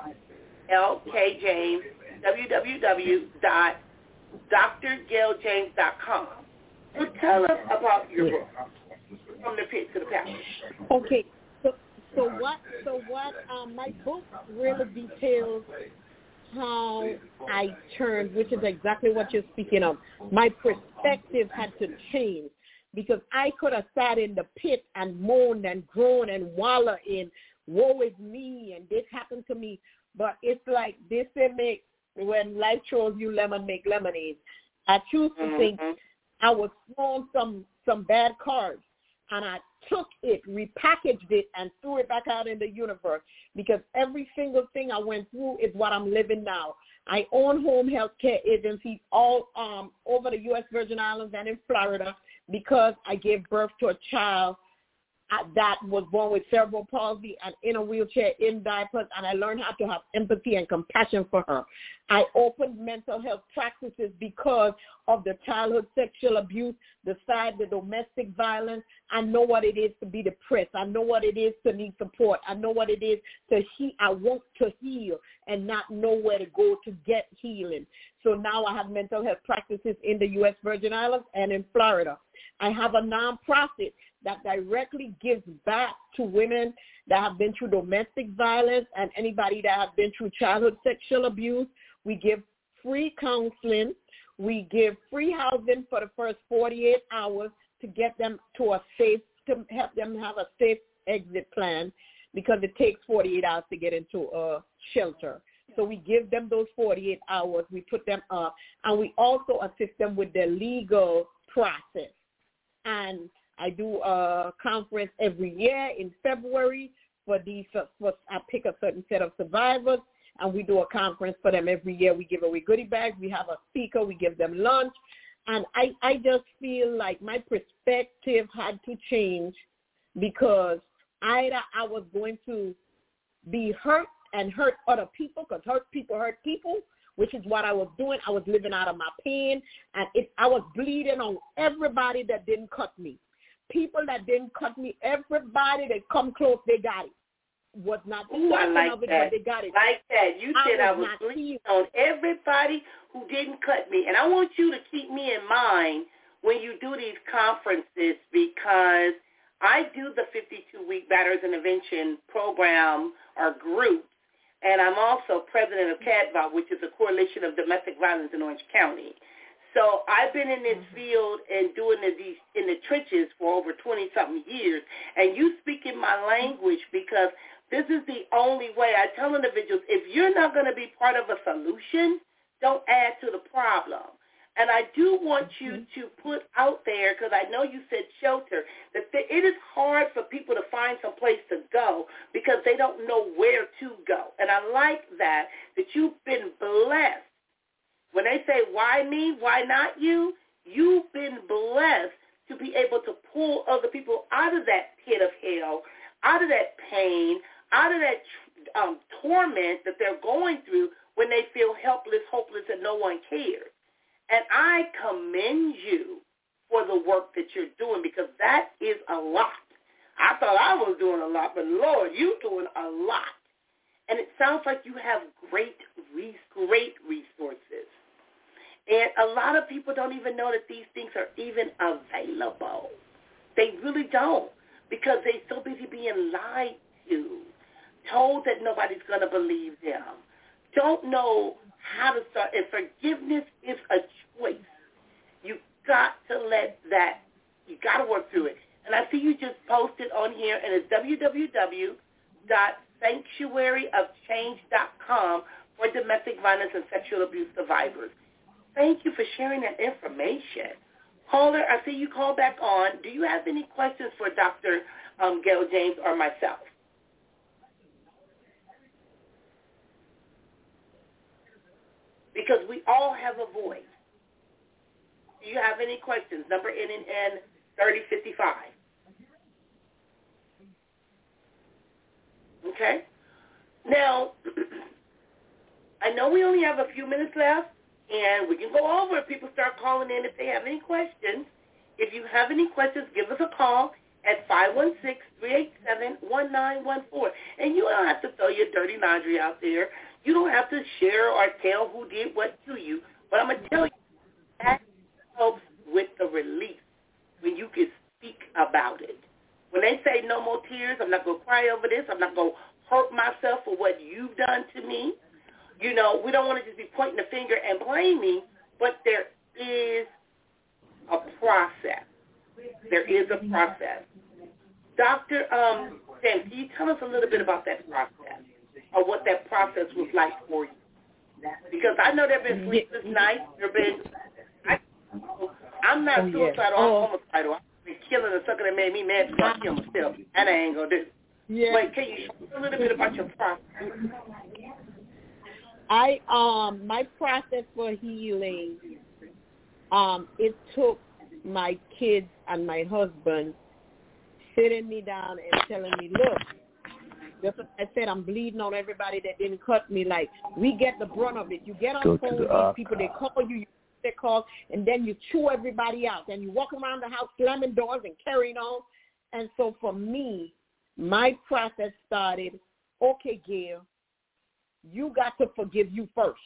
L.K. James, www.drgailjames.com. So tell us about your book, From the Pit to the Palace. Okay. So what? So what? Um, my book really details how I turned, which is exactly what you're speaking of. My perspective had to change because I could have sat in the pit and moaned and groaned and wallow in woe is me and this happened to me. But it's like this they make when life throws you lemon make lemonade. I choose to mm-hmm. think I was thrown some some bad cards and I took it, repackaged it, and threw it back out in the universe because every single thing I went through is what I'm living now. I own home health care agencies all um, over the U.S. Virgin Islands and in Florida because I gave birth to a child that was born with cerebral palsy and in a wheelchair in diapers and I learned how to have empathy and compassion for her. I opened mental health practices because of the childhood sexual abuse, the side, the domestic violence. I know what it is to be depressed. I know what it is to need support. I know what it is to he I want to heal and not know where to go to get healing. So now I have mental health practices in the U.S. Virgin Islands and in Florida. I have a nonprofit that directly gives back to women that have been through domestic violence and anybody that have been through childhood sexual abuse. We give free counseling. We give free housing for the first 48 hours to get them to a safe, to help them have a safe exit plan because it takes 48 hours to get into a shelter. So we give them those 48 hours. We put them up, and we also assist them with their legal process. And I do a conference every year in February for these. Uh, for, I pick a certain set of survivors, and we do a conference for them every year. We give away goodie bags. We have a speaker. We give them lunch, and I I just feel like my perspective had to change because either I was going to be hurt and hurt other people because hurt people hurt people, which is what I was doing. I was living out of my pain, and it, I was bleeding on everybody that didn't cut me. People that didn't cut me, everybody that come close, they got it. Was not Ooh, I like of it, that. but they got it. Like that. You said I was, I was bleeding on everybody who didn't cut me, and I want you to keep me in mind when you do these conferences because I do the 52-week Batterers Intervention program or group and I'm also president of CADVA, which is a coalition of domestic violence in Orange County. So I've been in this mm-hmm. field and doing these in the trenches for over 20 something years, and you speak in my language because this is the only way I tell individuals if you're not going to be part of a solution, don't add to the problem. And I do want you mm-hmm. to put out there, because I know you said shelter, that it is hard for people to find some place to go because they don't know where to go. And I like that, that you've been blessed. When they say, why me, why not you? You've been blessed to be able to pull other people out of that pit of hell, out of that pain, out of that um, torment that they're going through when they feel helpless, hopeless, and no one cares. And I commend you for the work that you're doing because that is a lot. I thought I was doing a lot, but Lord, you're doing a lot. And it sounds like you have great, great a lot of people don't even know that these things are even available. They really don't because they're so busy being lied to, told that nobody's going to believe them, don't know how to start. And forgiveness is a choice. You got to let that, you got to work through it. And I see you just posted on here, and it's www.sanctuaryofchange.com for domestic violence and sexual abuse survivors. Thank you for sharing that information. Caller, I see you call back on. Do you have any questions for Dr. Um, Gail James or myself? because we all have a voice. Do you have any questions? Number N and N 3055. Okay? Now, I know we only have a few minutes left, and we can go over if people start calling in if they have any questions. If you have any questions, give us a call at 516-387-1914. And you don't have to throw your dirty laundry out there. You don't have to share or tell who did what to you. But I'm going to tell you, that helps with the release when you can speak about it. When they say no more tears, I'm not going to cry over this. I'm not going to hurt myself for what you've done to me. You know, we don't want to just be pointing the finger and blaming, but there is a process. There is a process. Dr. Um, Sam, can you tell us a little bit about that process? or what that process was like for you. Because I know there have been sleepless nights. There have been. I, I'm not oh, suicidal. Oh. I'm homicidal. I've been killing a sucker that made me mad, so I kill myself. And I ain't gonna do. Yeah. Wait, can you share a little bit about your process? I um my process for healing um it took my kids and my husband sitting me down and telling me, look, just like I said, I'm bleeding on everybody that didn't cut me. Like we get the brunt of it. You get on the phone with these people, they call you, you their calls, and then you chew everybody out. And you walk around the house slamming doors and carrying on. And so for me, my process started. Okay, Gail, you got to forgive you first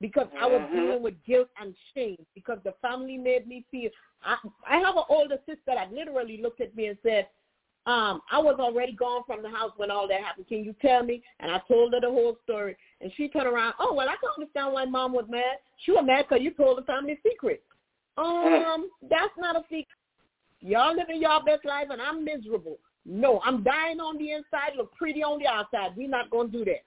because I was mm-hmm. dealing with guilt and shame because the family made me feel. I, I have an older sister that literally looked at me and said, um, I was already gone from the house when all that happened. Can you tell me? And I told her the whole story. And she turned around, oh, well, I can understand why mom was mad. She was mad because you told the family secret. Um, that's not a secret. Y'all living y'all best life and I'm miserable. No, I'm dying on the inside, look pretty on the outside. We're not going to do that.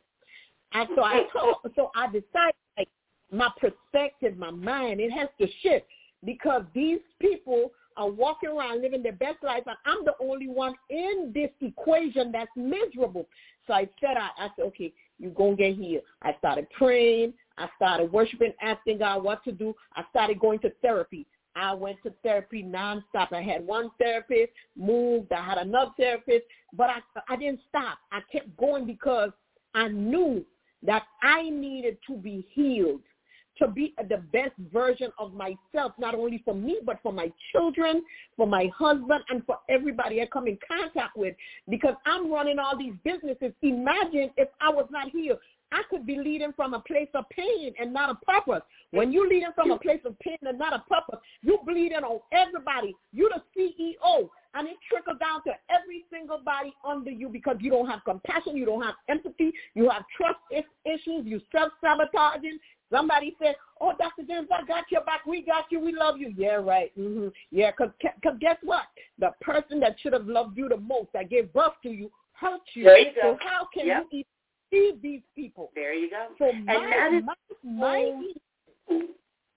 And so I told, so I decided like my perspective, my mind, it has to shift because these people are walking around living their best life, and I'm the only one in this equation that's miserable. So I said, I, I said, okay, you're going to get healed. I started praying. I started worshiping, asking God what to do. I started going to therapy. I went to therapy nonstop. I had one therapist, moved. I had another therapist, but I, I didn't stop. I kept going because I knew that I needed to be healed to be the best version of myself, not only for me, but for my children, for my husband, and for everybody I come in contact with. Because I'm running all these businesses. Imagine if I was not here. I could be leading from a place of pain and not a purpose. When you're leading from a place of pain and not a purpose, you bleeding on everybody. You're the CEO, and it trickles down to every single body under you because you don't have compassion, you don't have empathy, you have trust issues, you self-sabotaging, Somebody said, "Oh, Dr. James, I got your back. We got you. We love you." Yeah, right. Mm-hmm. Yeah, because cause guess what? The person that should have loved you the most, that gave birth to you, hurt you. You. So how can yep. you feed these people? There you go. So and my, that is my, my,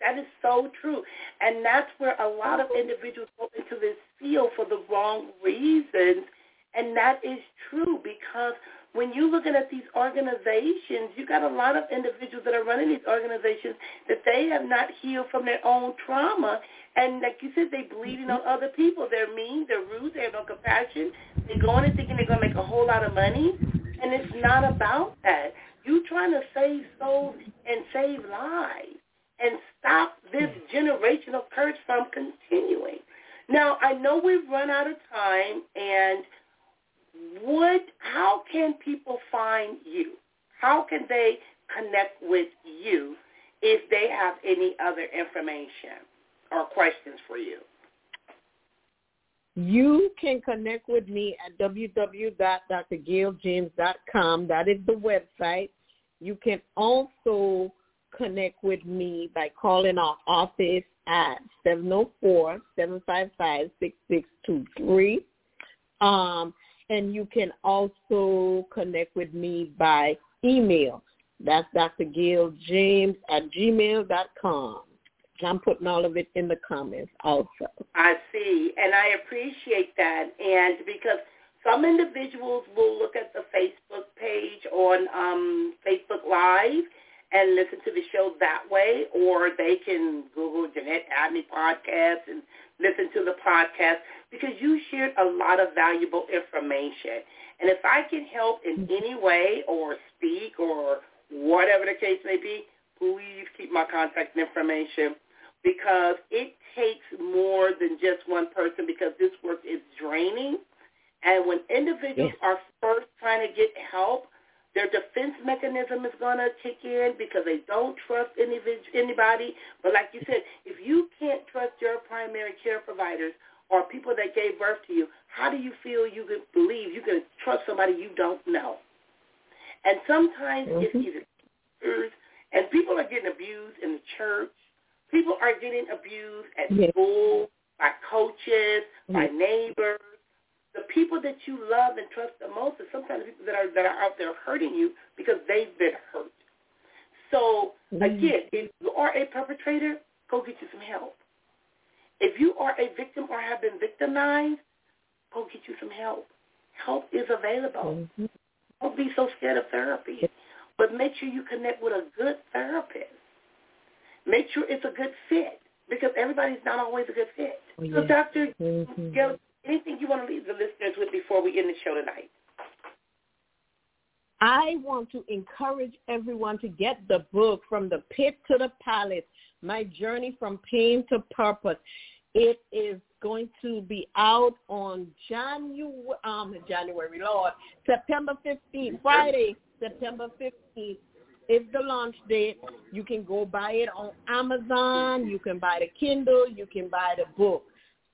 that is so true. And that's where a lot of individuals go into this field for the wrong reasons. And that is true because when you're looking at these organizations, you got a lot of individuals that are running these organizations that they have not healed from their own trauma. And like you said, they're bleeding mm-hmm. on other people. They're mean, they're rude, they have no compassion. They go in and thinking they're going to make a whole lot of money. And it's not about that. You trying to save souls and save lives and stop this hmm. generational curse from continuing. Now, I know we've run out of time, and what, how can people find you? How can they connect with you if they have any other information or questions for you? You can connect with me at www.drgailjames.com. That is the website. You can also connect with me by calling our office at 704-755-6623. Um, and you can also connect with me by email. That's Dr. Gail James at gmail.com. I'm putting all of it in the comments also. I see, and I appreciate that. And because some individuals will look at the Facebook page on um, Facebook Live and listen to the show that way, or they can Google Jeanette Abney podcast and listen to the podcast because you shared a lot of valuable information. And if I can help in mm-hmm. any way or speak or whatever the case may be, please keep my contact information because it takes more than just one person because this work is draining. And when individuals yes. are first trying to get help, their defense mechanism is going to kick in because they don't trust anybody. But like you said, if you can't trust your primary care providers or people that gave birth to you, how do you feel you can believe you can trust somebody you don't know? And sometimes mm-hmm. it's either and people are getting abused in the church. People are getting abused at yes. school by coaches, by neighbors the people that you love and trust the most are sometimes people that are that are out there hurting you because they've been hurt. So mm-hmm. again, if you are a perpetrator, go get you some help. If you are a victim or have been victimized, go get you some help. Help is available. Mm-hmm. Don't be so scared of therapy. But make sure you connect with a good therapist. Make sure it's a good fit because everybody's not always a good fit. Oh, yeah. So, Dr. Mm-hmm. Anything you want to leave the listeners with before we end the show tonight? I want to encourage everyone to get the book from the pit to the palace, My Journey from Pain to Purpose. It is going to be out on January, um, January, Lord, September 15th, Friday, September 15th is the launch date. You can go buy it on Amazon. You can buy the Kindle. You can buy the book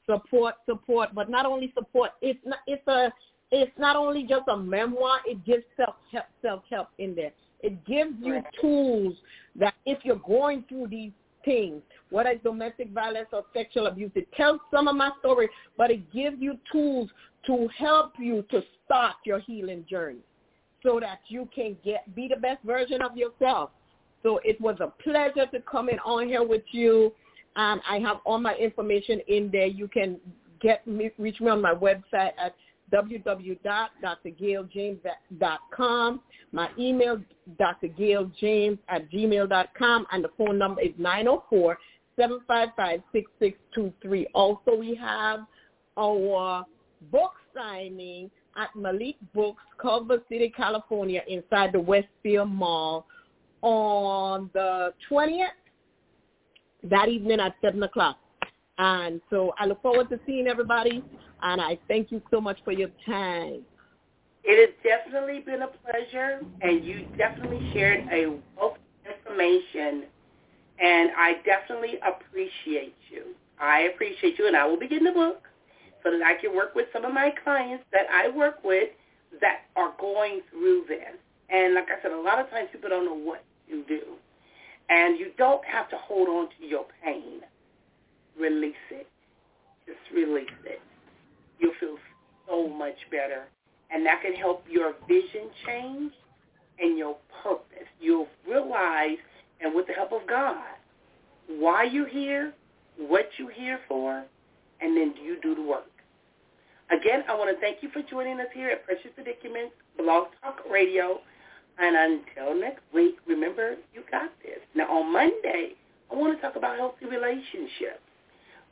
support, support, but not only support. It's not. It's a. It's not only just a memoir. It gives self help, self help in there. It gives you tools that if you're going through these things, whether it's domestic violence or sexual abuse, it tells some of my story, but it gives you tools to help you to start your healing journey. So that you can get be the best version of yourself. So it was a pleasure to come in on here with you. Um, I have all my information in there. You can get me, reach me on my website at www.drgailjames.com. My email, drgailjames at gmail.com, and the phone number is 904-755-6623. Also, we have our book signing at Malik Books, Culver City, California, inside the Westfield Mall on the 20th, that evening at 7 o'clock. And so I look forward to seeing everybody, and I thank you so much for your time. It has definitely been a pleasure, and you definitely shared a wealth of information, and I definitely appreciate you. I appreciate you, and I will be getting the book so that I can work with some of my clients that I work with that are going through this. And like I said, a lot of times people don't know what you do. And you don't have to hold on to your pain. Release it. Just release it. You'll feel so much better. And that can help your vision change and your purpose. You'll realize, and with the help of God, why you're here, what you're here for, and then you do the work. Again, I want to thank you for joining us here at Precious Predicaments Blog Talk Radio. And until next week, remember, you got this. Now, on Monday, I want to talk about healthy relationships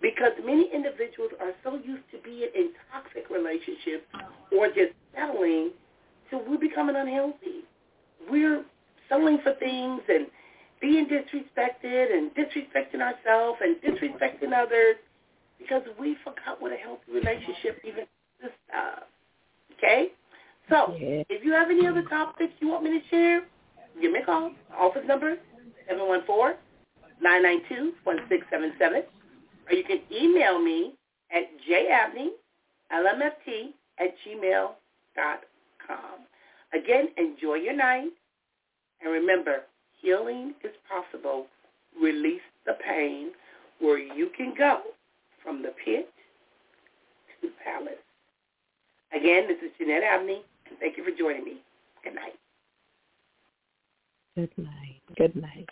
because many individuals are so used to being in toxic relationships or just settling till we're becoming unhealthy. We're settling for things and being disrespected and disrespecting ourselves and disrespecting others because we forgot what a healthy relationship even is. Uh, okay? So if you have any other topics you want me to share, give me a call. Office number, 714-992-1677. Or you can email me at jabney, lmft, at gmail dot com. Again, enjoy your night. And remember, healing is possible. Release the pain where you can go from the pit to the palace. Again, this is Jeanette Abney, and thank you for joining me. Good night. Good night. Good night.